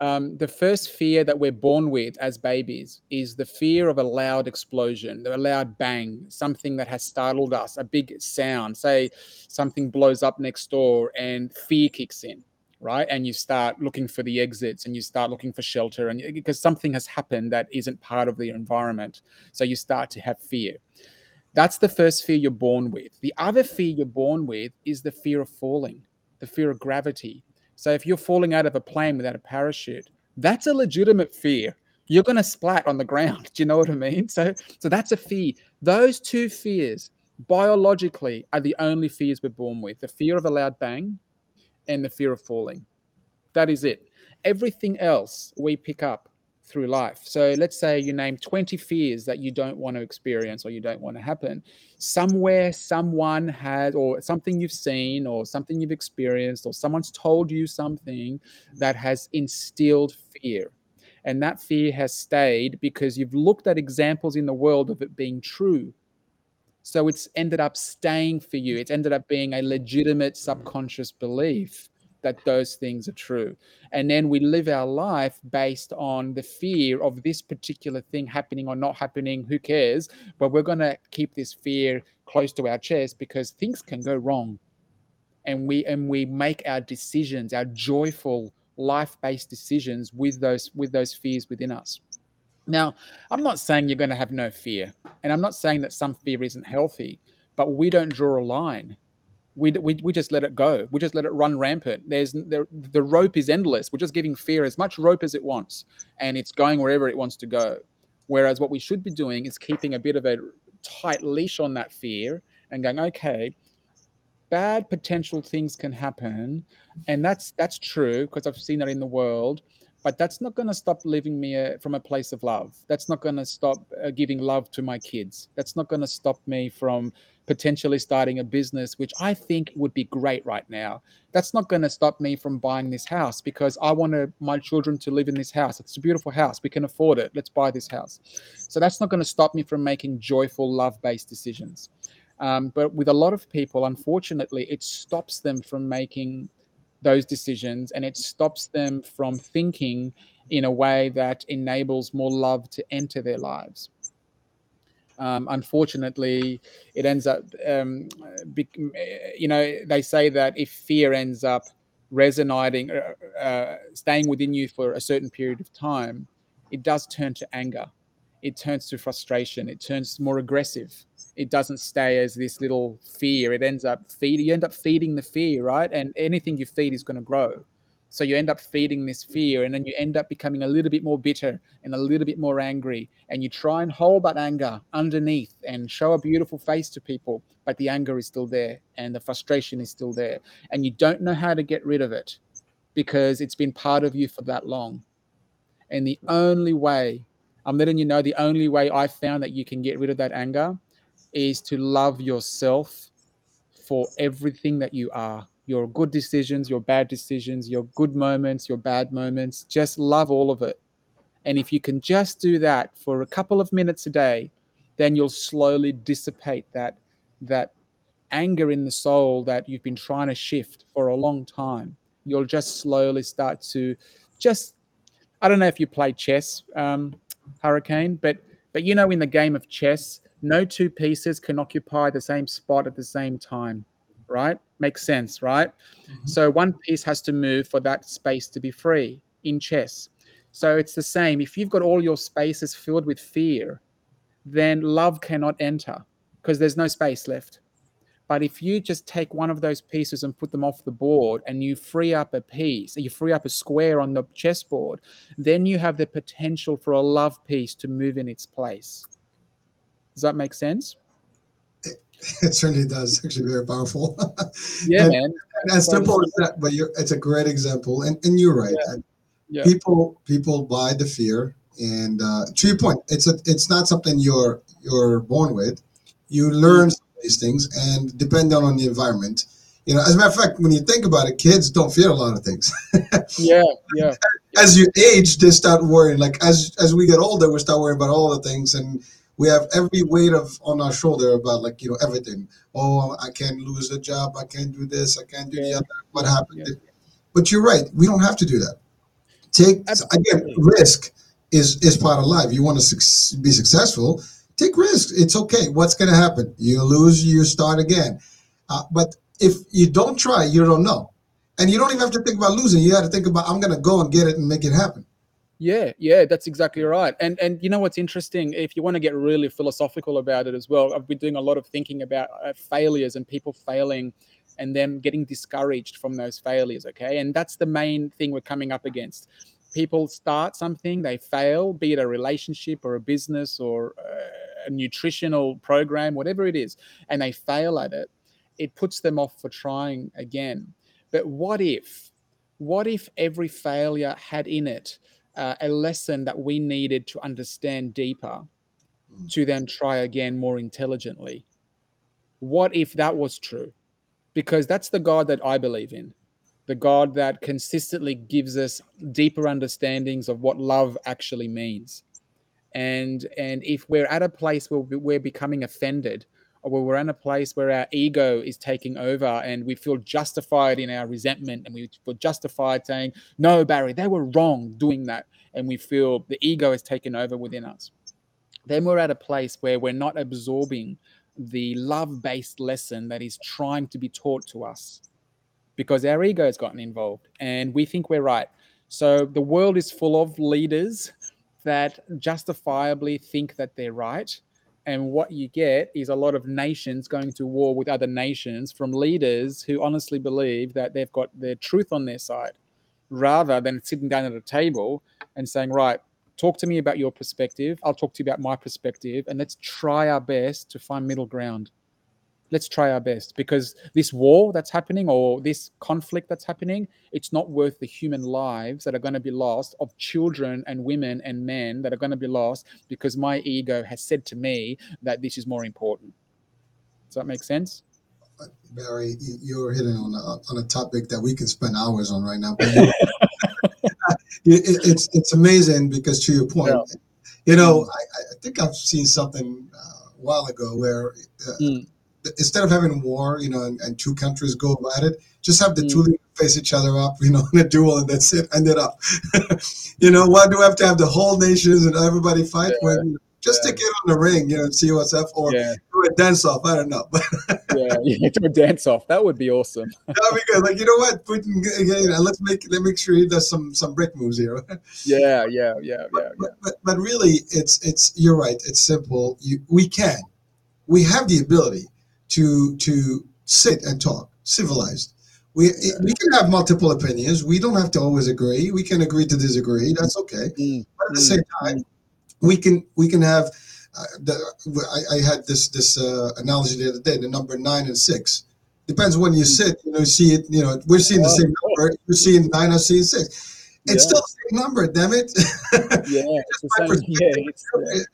Um, the first fear that we're born with as babies is the fear of a loud explosion, a loud bang, something that has startled us, a big sound. Say something blows up next door and fear kicks in, right? And you start looking for the exits and you start looking for shelter, and because something has happened that isn't part of the environment, so you start to have fear. That's the first fear you're born with. The other fear you're born with is the fear of falling, the fear of gravity. So if you're falling out of a plane without a parachute, that's a legitimate fear. You're going to splat on the ground. <laughs> Do you know what I mean? So, so that's a fear. Those two fears, biologically, are the only fears we're born with: the fear of a loud bang, and the fear of falling. That is it. Everything else we pick up through life. So let's say you name 20 fears that you don't want to experience or you don't want to happen. Somewhere, someone has, or something you've seen, or something you've experienced, or someone's told you something that has instilled fear. And that fear has stayed because you've looked at examples in the world of it being true. So it's ended up staying for you. It's ended up being a legitimate subconscious belief that those things are true. And then we live our life based on the fear of this particular thing happening or not happening. Who cares? But we're going to keep this fear close to our chest because things can go wrong. And we and we make our decisions, our joyful life-based decisions with those with those fears within us. Now, I'm not saying you're going to have no fear, and I'm not saying that some fear isn't healthy, but we don't draw a line we, we, we just let it go. We just let it run rampant. There's the, the rope is endless. We're just giving fear as much rope as it wants, and it's going wherever it wants to go. Whereas what we should be doing is keeping a bit of a tight leash on that fear and going, okay, bad potential things can happen, and that's that's true because I've seen that in the world. But that's not going to stop living me a, uh, from a place of love. That's not going to stop uh, giving love to my kids. That's not going to stop me from potentially starting a business, which I think would be great right now. That's not going to stop me from buying this house because I want my children to live in this house. It's a beautiful house. We can afford it. Let's buy this house. So that's not going to stop me from making joyful, love based decisions. Um, but with a lot of people, unfortunately, it stops them from making those decisions and it stops them from thinking in a way that enables more love to enter their lives. Um, unfortunately, it ends up, um, be, you know, they say that if fear ends up resonating, uh, uh, staying within you for a certain period of time, it does turn to anger. It turns to frustration. It turns more aggressive. It doesn't stay as this little fear. It ends up feeding. You end up feeding the fear, right? And anything you feed is going to grow. So you end up feeding this fear, and then you end up becoming a little bit more bitter and a little bit more angry. And you try and hold that anger underneath and show a beautiful face to people, but the anger is still there and the frustration is still there. And you don't know how to get rid of it because it's been part of you for that long. And the only way, I'm letting you know, the only way I found that you can get rid of that anger is to love yourself for everything that you are your good decisions, your bad decisions, your good moments, your bad moments. Just love all of it. And if you can just do that for a couple of minutes a day, then you'll slowly dissipate that that anger in the soul that you've been trying to shift for a long time. You'll just slowly start to just I don't know if you play chess, um, Hurricane, but but you know in the game of chess, no two pieces can occupy the same spot at the same time right? Makes sense, right? Mm-hmm. So one piece has to move for that space to be free in chess. So it's the same. If you've got all your spaces filled with fear, then love cannot enter because there's no space left. But if you just take one of those pieces and put them off the board and you free up a piece, you free up a square on the chessboard, then you have the potential for a love piece to move in its place. Does that make sense? <laughs> It certainly does. Actually very powerful. <laughs> Yeah, and, man. And as simple as that, but you're, it's a great example. And, and you're right. Yeah. Yeah. People people buy the fear, and uh, to your point, it's a it's not something you're you're born with. You learn these things, and depending on the environment, you know. As a matter of fact, when you think about it, kids don't fear a lot of things. <laughs> yeah, yeah. As you age, they start worrying. Like as as we get older, we start worrying about all the things and we have every weight of on our shoulder about like you know everything. Oh, I can't lose a job. I can't do this. I can't do yeah. the other. What happened? Yeah. But you're right. We don't have to do that. Take Absolutely. again risk is is part of life. You want to su- be successful, take risks. It's okay. What's going to happen? You lose, you start again. Uh, but if you don't try, you don't know. And you don't even have to think about losing. You got to think about I'm going to go and get it and make it happen. Yeah, yeah, that's exactly right. And and you know what's interesting? If you want to get really philosophical about it as well, I've been doing a lot of thinking about uh, failures and people failing and them getting discouraged from those failures, okay? And that's the main thing we're coming up against. People start something, they fail, be it a relationship or a business or uh, a nutritional program, whatever it is, and they fail at it. It puts them off for trying again. But what if what if every failure had in it uh, a lesson that we needed to understand deeper mm. to then try again more intelligently. What if that was true? Because that's the God that I believe in, the God that consistently gives us deeper understandings of what love actually means. And, and if we're at a place where we're becoming offended Oh, where we're in a place where our ego is taking over and we feel justified in our resentment and we feel justified saying, No, Barry, they were wrong doing that. And we feel the ego is taken over within us. Then we're at a place where we're not absorbing the love based lesson that is trying to be taught to us because our ego has gotten involved and we think we're right. So the world is full of leaders that justifiably think that they're right and what you get is a lot of nations going to war with other nations from leaders who honestly believe that they've got their truth on their side rather than sitting down at a table and saying right talk to me about your perspective. I'll talk to you about my perspective and let's try our best to find middle ground let's try our best. Because this war that's happening or this conflict that's happening it's not worth the human lives that are going to be lost of children and women and men that are going to be lost because my ego has said to me that this is more important. Does that make sense? Barry you're hitting on a, on a topic that we can spend hours on right now. <laughs> It's it's amazing because to your point yeah. you know I, I, think i've seen something uh, a while ago where uh, mm instead of having war, you know, and, and two countries go at it, just have the mm. two face each other up, you know, <laughs> in a duel, and that's it. End it up. <laughs> you know, why do we have to have the whole nations and everybody fight yeah. when? Just yeah. to get on the ring, you know, and see what's up, or yeah. do a dance off. I don't know. <laughs> yeah, yeah, do a dance off. That would be awesome. That'd be good. Like you know what, Putin, you know, let's make let make sure he does some some brick moves here. yeah, yeah, yeah, yeah. But, but, but, but really, it's it's you're right. It's simple. You we can, we have the ability to to sit and talk civilized. We we can have multiple opinions. We don't have to always agree. We can agree to disagree. That's okay. Mm. But at the same time, we can we can have. Uh, the, I, I, had this this uh, analogy the other day. The number nine and six depends when you mm. sit. You know, see it. You know, we're seeing the same number. You're seeing nine. I'm seeing six. It's yeah. still the same number. Damn it. <laughs> yeah, it's, <laughs> yeah it's,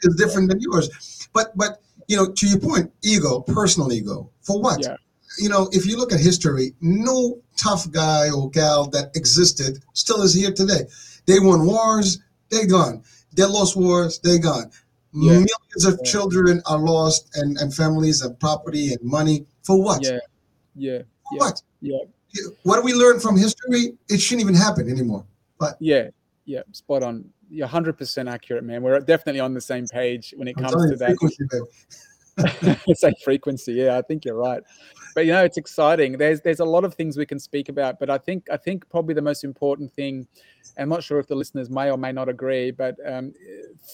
it's different than yours. But but you know, to your point, ego, personal ego. For what? Yeah. You know, if you look at history, no tough guy or gal that existed still is here today. They won wars, they gone. They lost wars, they gone. Yeah. Millions of yeah. children are lost and, and families and property and money. For what? Yeah. Yeah. For what? Yeah. What do we learn from history? It shouldn't even happen anymore. But yeah, yeah, spot on you're 100% accurate, man. We're definitely on the same page when it comes to that. Frequency, same <laughs> frequency. Yeah, I think you're right. But you know, it's exciting. There's there's a lot of things we can speak about, but I think I think probably the most important thing I'm not sure if the listeners may or may not agree, but um,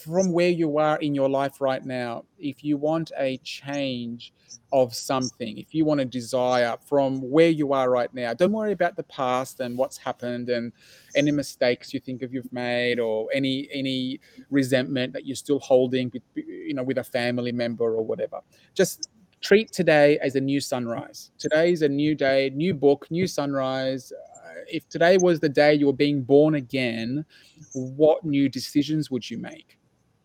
from where you are in your life right now, if you want a change of something, if you want a desire from where you are right now, don't worry about the past and what's happened and any mistakes you think of you've made or any any resentment that you're still holding you know with a family member or whatever. Just treat today as a new sunrise. Today is a new day, new book, new sunrise if today was the day you were being born again, what new decisions would you make?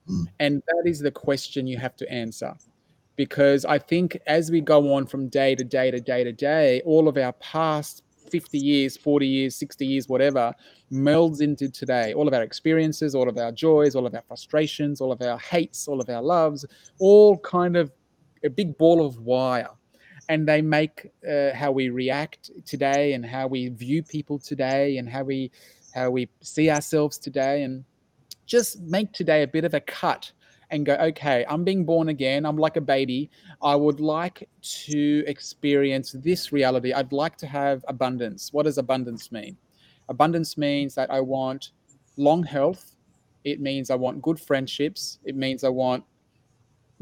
Mm. And that is the question you have to answer. Because I think as we go on from day to day to day to day, all of our past 50 years, 40 years, 60 years, whatever, melds into today. All of our experiences, all of our joys, all of our frustrations, all of our hates, all of our loves, all kind of a big ball of wire and they make uh, how we react today and how we view people today and how we how we see ourselves today, and just make today a bit of a cut and go, okay, I'm being born again. I'm like a baby. I would like to experience this reality. I'd like to have abundance. What does abundance mean? Abundance means that I want long health. It means I want good friendships. It means I want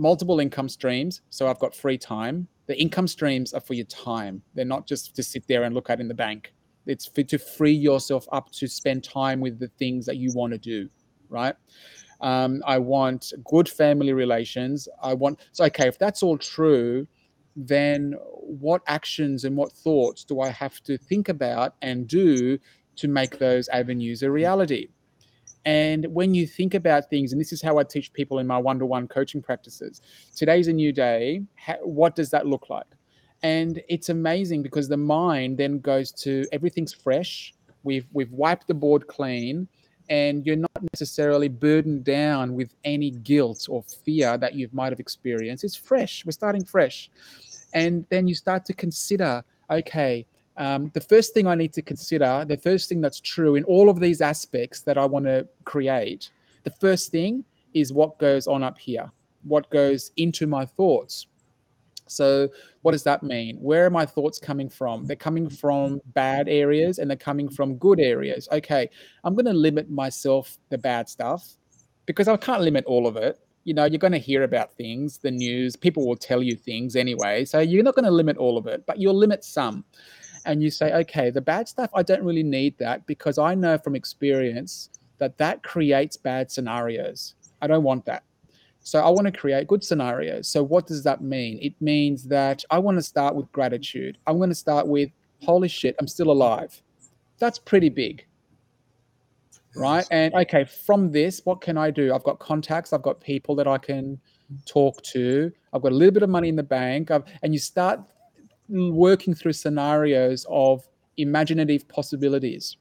multiple income streams. So I've got free time. The income streams are for your time, they're not just to sit there and look at in the bank. It's for, to free yourself up to spend time with the things that you want to do, right? Um, I want good family relations. I want so okay. If that's all true, then what actions and what thoughts do I have to think about and do to make those avenues a reality? And when you think about things, and this is how I teach people in my one to one coaching practices today's a new day. what does that look like? And it's amazing because the mind then goes to everything's fresh. We've, we've wiped the board clean and you're not necessarily burdened down with any guilt or fear that you might have experienced. It's fresh. We're starting fresh. And then you start to consider okay, um, the first thing I need to consider, the first thing that's true in all of these aspects that I want to create, the first thing is what goes on up here, what goes into my thoughts. So, what does that mean? Where are my thoughts coming from? They're coming from bad areas and they're coming from good areas. Okay, I'm going to limit myself the bad stuff because I can't limit all of it. You know, you're going to hear about things, the news, people will tell you things anyway. So, you're not going to limit all of it, but you'll limit some. And you say, okay, the bad stuff, I don't really need that because I know from experience that that creates bad scenarios. I don't want that. So I want to create good scenarios. So what does that mean? It means that I want to start with gratitude. I'm going to start with, holy shit, I'm still alive. That's pretty big. Right. And okay, from this, what can I do? I've got contacts, I've got people that I can talk to, I've got a little bit of money in the bank. I've, and you start working through scenarios of imaginative possibilities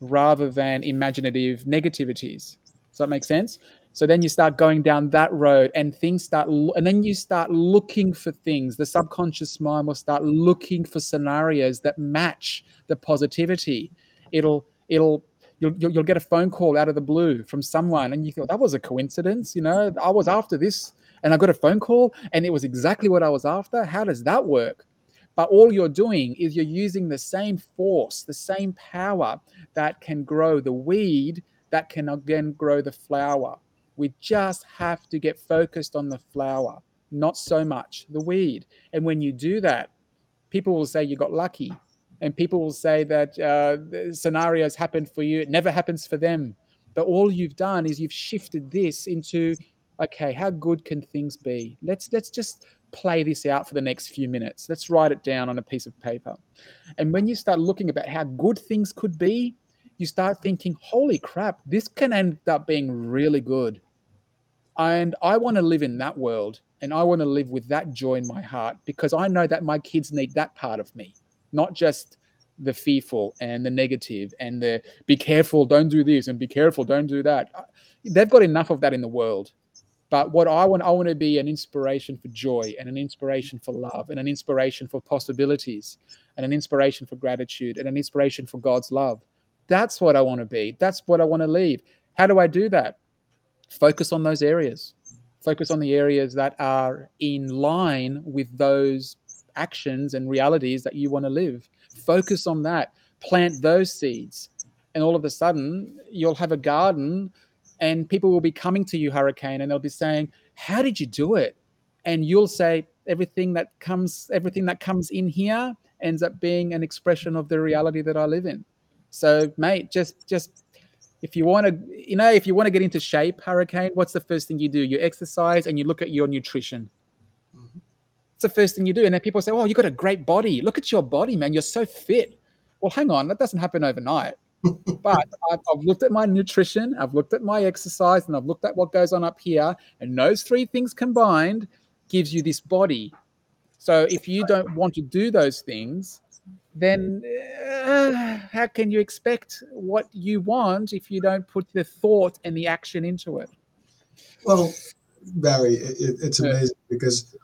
rather than imaginative negativities. Does that make sense? So then you start going down that road and things start, and then you start looking for things. The subconscious mind will start looking for scenarios that match the positivity. It'll, it'll, You'll, you'll, get a phone call out of the blue from someone and you thought that was a coincidence you know i was after this and i got a phone call and it was exactly what i was after how does that work but all you're doing is you're using the same force the same power that can grow the weed that can again grow the flower we just have to get focused on the flower, not so much the weed. And when you do that, people will say you got lucky. And people will say that uh, scenarios happen for you. It never happens for them. But all you've done is you've shifted this into, okay, how good can things be? Let's let's just play this out for the next few minutes. Let's write it down on a piece of paper. And when you start looking about how good things could be, you start thinking, holy crap, this can end up being really good. And I want to live in that world and I want to live with that joy in my heart because I know that my kids need that part of me, not just the fearful and the negative and the be careful, don't do this and be careful, don't do that. They've got enough of that in the world. But what I want, I want to be an inspiration for joy and an inspiration for love and an inspiration for possibilities and an inspiration for gratitude and an inspiration for God's love. That's what I want to be. That's what I want to leave. How do I do that? focus on those areas focus on the areas that are in line with those actions and realities that you want to live focus on that plant those seeds and all of a sudden you'll have a garden and people will be coming to you hurricane and they'll be saying how did you do it? And you'll say everything that comes everything that comes in here ends up being an expression of the reality that i live in. So mate just just if you want to you know if you want to get into shape hurricane what's the first thing you do? You exercise and you look at your nutrition. Mm-hmm. it's the first thing you do and then people say oh you got a great body. Look at your body man. You're so fit. Well hang on that doesn't happen overnight but I've, I've, looked at my nutrition i've looked at my exercise and i've looked at what goes on up here and those three things combined gives you this body so if you don't want to do those things then uh, how can you expect what you want if you don't put the thought and the action into it? Well, Barry, it, it's amazing because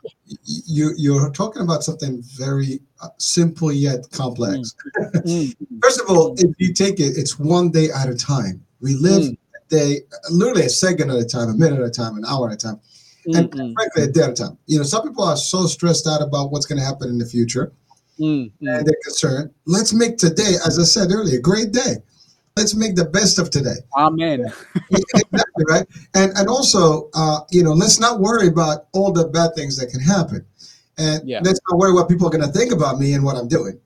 you you're talking about something very uh, simple yet complex. Mm. <laughs> mm. First of all, if you take it, it's one day at a time. We live Mm. a day, literally a second at a time, a minute at a time, an hour at a time, and Mm, mm, frankly, a day at a time. You know, some people are so stressed out about what's going to happen in the future, mm. and they're concerned. Let's make today, as I said earlier, a great day. Let's make the best of today. Amen. <laughs> exactly right. And and also, uh, you know, let's not worry about all the bad things that can happen, and Yeah. let's not worry what people are going to think about me and what I'm doing.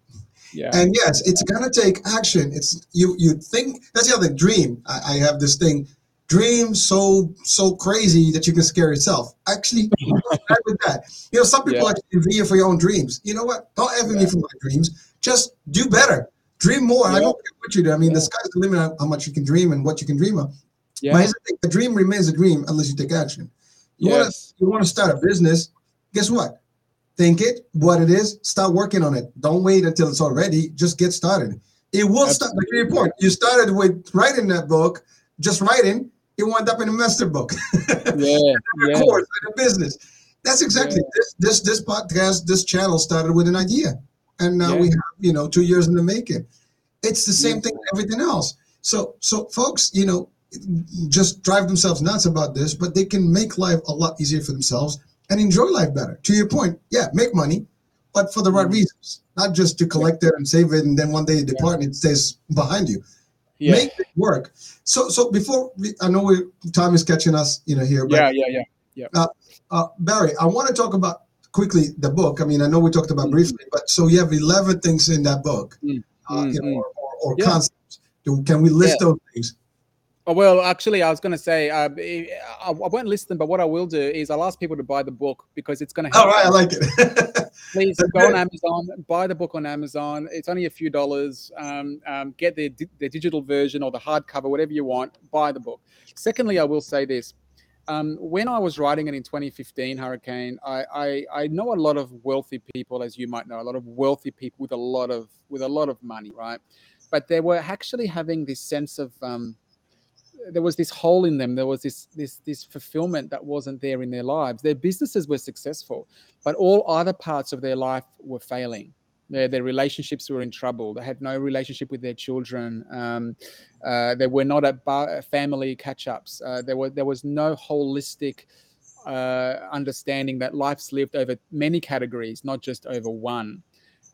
Yeah. And yes, it's gonna take action. It's you. You think that's the other dream. I, I have this thing. Dream so so crazy that you can scare yourself. Actually, <laughs> with that. You know, some people Yeah. actually you for your own dreams. You know what? Don't envy me for my dreams. Just do better. Dream more. I don't care what you do. I mean, Yeah. the sky's the limit on how much you can dream and what you can dream of. yeah. But the a dream remains a dream unless you take action. You want to Yes. you want to start a business. Guess what? Think it, what it is, start working on it. Don't wait until it's all ready. Just get started. It will start. Like your point, you started with writing that book, just writing. It wound up in a master book, <laughs> Yeah. a Yeah. course, in a business. That's exactly this. This this podcast, this channel started with an idea, and now we have you know two years in the making. It's the same Yeah. thing everything else. So so folks, you know, just drive themselves nuts about this, but they can make life a lot easier for themselves and enjoy life better. To your point, yeah, make money, but for the right Mhm. reasons, not just to collect it and save it, and then one day you depart and it stays behind you. Yeah. Make it work. So, so before we, I know we time is catching us, you know, here. But, Yeah. Yeah. Yeah. uh, Barry, I want to talk about quickly the book. I mean, I know we talked about Mhm. briefly, but so you have eleven things in that book, Mm. uh, you know, or, or, or Yeah. concepts. Do, can we list Yeah. those things? Oh, well, actually, I was going to say uh, I, I won't list them, but what I will do is I'll ask people to buy the book because it's going to help. All right, I like it. <laughs> Please go on. Amazon, buy the book on Amazon. It's only a few dollars. Um, um, get the the digital version or the hardcover, whatever you want. Buy the book. Secondly, I will say this: um, when I was writing it in 2015, Hurricane, I, I I know a lot of wealthy people, as you might know, a lot of wealthy people with a lot of with a lot of money, right? But they were actually having this sense of um, there was this hole in them. There was this this this fulfillment that wasn't there in their lives. Their businesses were successful, but all other parts of their life were failing. Their, their relationships were in trouble. They had no relationship with their children. Um, uh, they were not at bar, family catch-ups. Uh, there there was no holistic uh, understanding that life's lived over many categories, not just over one.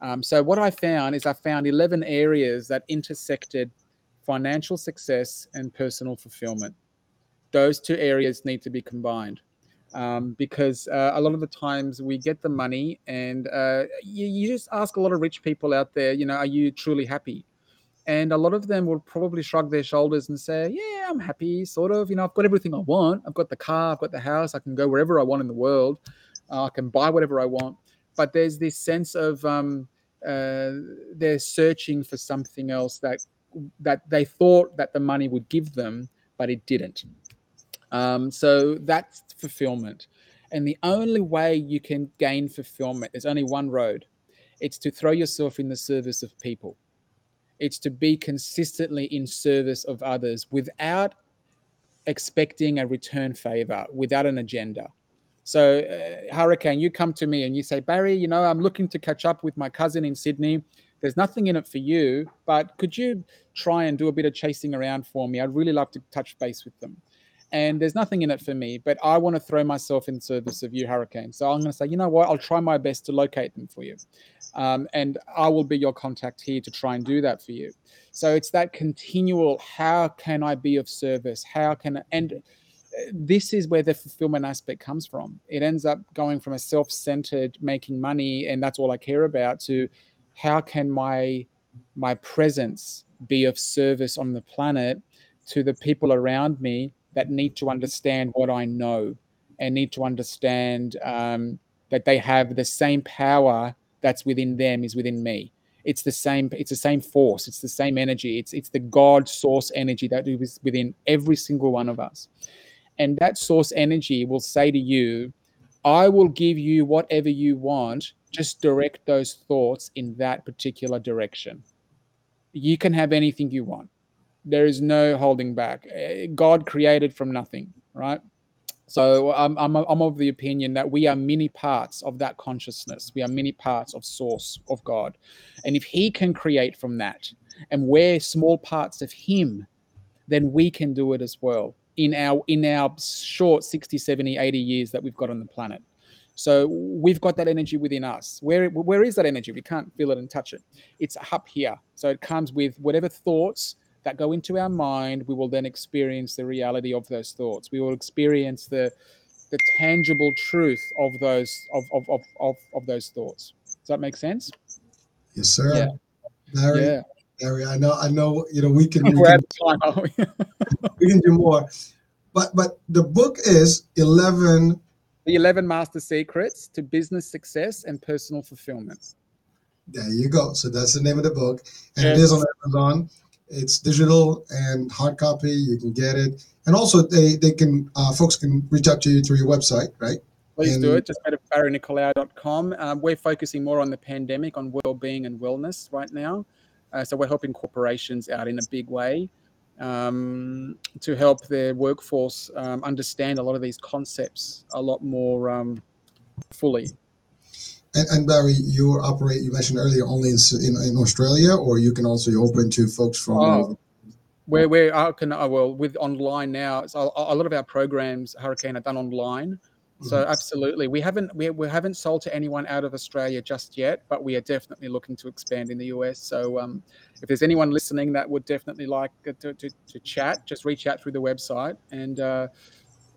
Um, so what I found is I found 11 areas that intersected financial success and personal fulfillment. Those two areas need to be combined um, because uh, a lot of the times we get the money and uh, you, you just ask a lot of rich people out there, you know, are you truly happy? And a lot of them will probably shrug their shoulders and say, yeah, I'm happy, sort of. You know, I've got everything I want. I've got the car, I've got the house, I can go wherever I want in the world, uh, I can buy whatever I want. But there's this sense of um, uh, they're searching for something else that that they thought that the money would give them, but it didn't. Um, so that's fulfillment. And the only way you can gain fulfillment, there's only one road. It's to throw yourself in the service of people. It's to be consistently in service of others without expecting a return favor, without an agenda. So, uh, Hurricane, you come to me and you say, Barry, you know, I'm looking to catch up with my cousin in Sydney. There's nothing in it for you, but could you try and do a bit of chasing around for me? I'd really love to touch base with them. And there's nothing in it for me, but I want to throw myself in service of you, Hurricane. So I'm going to say, you know what? I'll try my best to locate them for you. Um, and I will be your contact here to try and do that for you. So it's that continual how can I be of service? How can I, and uh, this is where the fulfillment aspect comes from. It ends up going from a self centered making money and that's all I care about to how can my my presence be of service on the planet to the people around me that need to understand what I know and need to understand um, that they have the same power that's within them is within me. It's the same. It's the same force. It's the same energy. It's it's the God source energy that is within every single one of us, and that source energy will say to you, "I will give you whatever you want. Just direct those thoughts in that particular direction. You can have anything you want." There is no holding back. Eh, God created from nothing, right? So I'm, I'm, I'm of the opinion that we are many parts of that consciousness. We are many parts of source of God. And if he can create from that, and we're small parts of him, then we can do it as well in our in our short 60, 70, 80 years that we've got on the planet. So we've got that energy within us. Where where is that energy? We can't feel it and touch it. It's up here. So it comes with whatever thoughts that go into our mind. We will then experience the reality of those thoughts. We will experience the the tangible truth of those of of of of, of those thoughts. Does that make sense? Yes, sir. Yeah. Larry, Yeah. Larry, I know, I know. You know, we can, we <laughs> We're can, time, we? <laughs> we can do more, but but the book is eleven. the 11 master secrets to business success and personal fulfillment. There you go. So that's the name of the book, and it Yes. is on Amazon. It's digital and hard copy. You can get it, and also they they can uh, folks can reach out to you through your website, right? Please do it. Just go to barrynicolaou.com. Um, we're focusing more on the pandemic, on well-being and wellness right now. Uh, so we're helping corporations out in a big way um, to help their workforce um, understand a lot of these concepts a lot more um, fully. And, and Barry, you operate. You mentioned earlier only in, in in Australia, or you can also you're open to folks from. Oh. Where where I can uh, well with online now, so a, a lot of our programs, Hurricane, are done online. So Mhm. absolutely, we haven't we, we haven't sold to anyone out of Australia just yet, but we are definitely looking to expand in the US. So um, if there's anyone listening that would definitely like uh, to, to, to chat, just reach out through the website, and uh,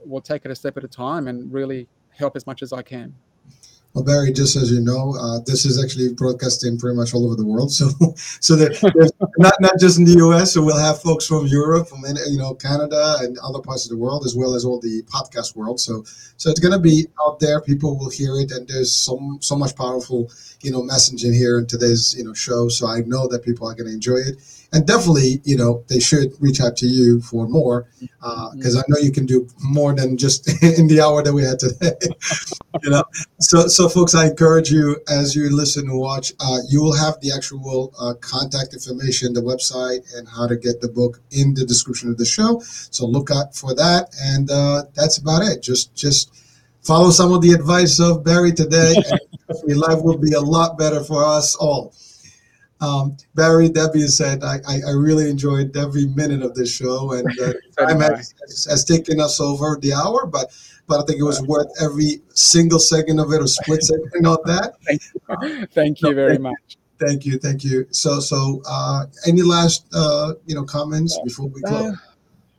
we'll take it a step at a time and really help as much as I can. Well, Barry, just as you know, uh, this is actually broadcasting pretty much all over the world. <laughs> So, so there's not not just in the U.S. So we'll have folks from Europe, from you know Canada, and other parts of the world, as well as all the podcast world. So, so it's going to be out there. People will hear it, and there's so so much powerful you know messaging here in today's you know show. So I know that people are going to enjoy it, and definitely you know they should reach out to you for more because I know you can do more than just <laughs> in the hour that we had today. <laughs> you know, so so folks, I encourage you as you listen and watch, uh, you will have the actual uh, contact information, the website, and how to get the book in the description of the show. So look out for that, and uh, that's about it. Just just follow some of the advice of Barry today, <laughs> and life will be a lot better for us all. Um, Barry, that being said, I, I, I really enjoyed every minute of this show, and uh, <laughs> time has, has taken us over the hour, but but I think it was worth every single second of it or split second of that. <laughs> Thank you No, very thank much. Thank you, thank you. So so uh, any last uh, you know comments before we close? Uh,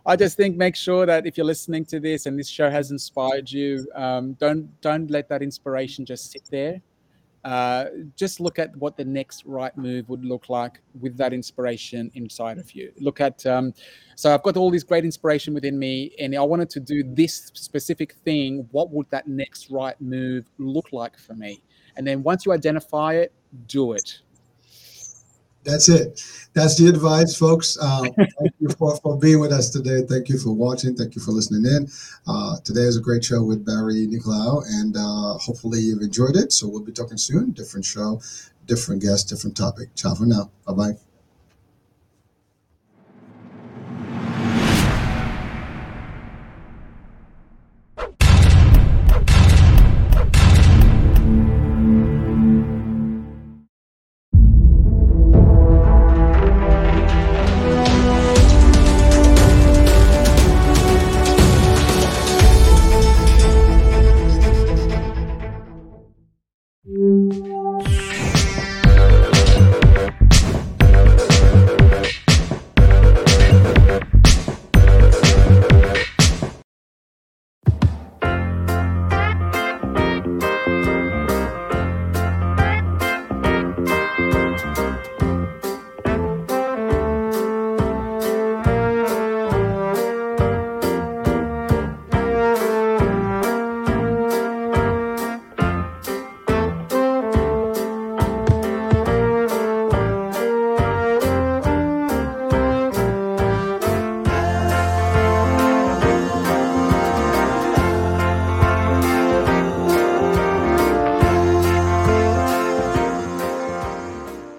I just think make sure that if you're listening to this and this show has inspired you, um, don't don't let that inspiration just sit there. Uh, just look at what the next right move would look like with that inspiration inside of you. Look at um, so I've got all this great inspiration within me, and I wanted to do this specific thing. What would that next right move look like for me? And then once you identify it, do it. That's it. That's the advice, folks. Uh, <laughs> thank you for, for being with us today. Thank you for watching. Thank you for listening in. Uh, today is a great show with Barry Nicolaou, and uh, hopefully you've enjoyed it. So we'll be talking soon. Different show, different guest, different topic. Ciao for now. Bye bye.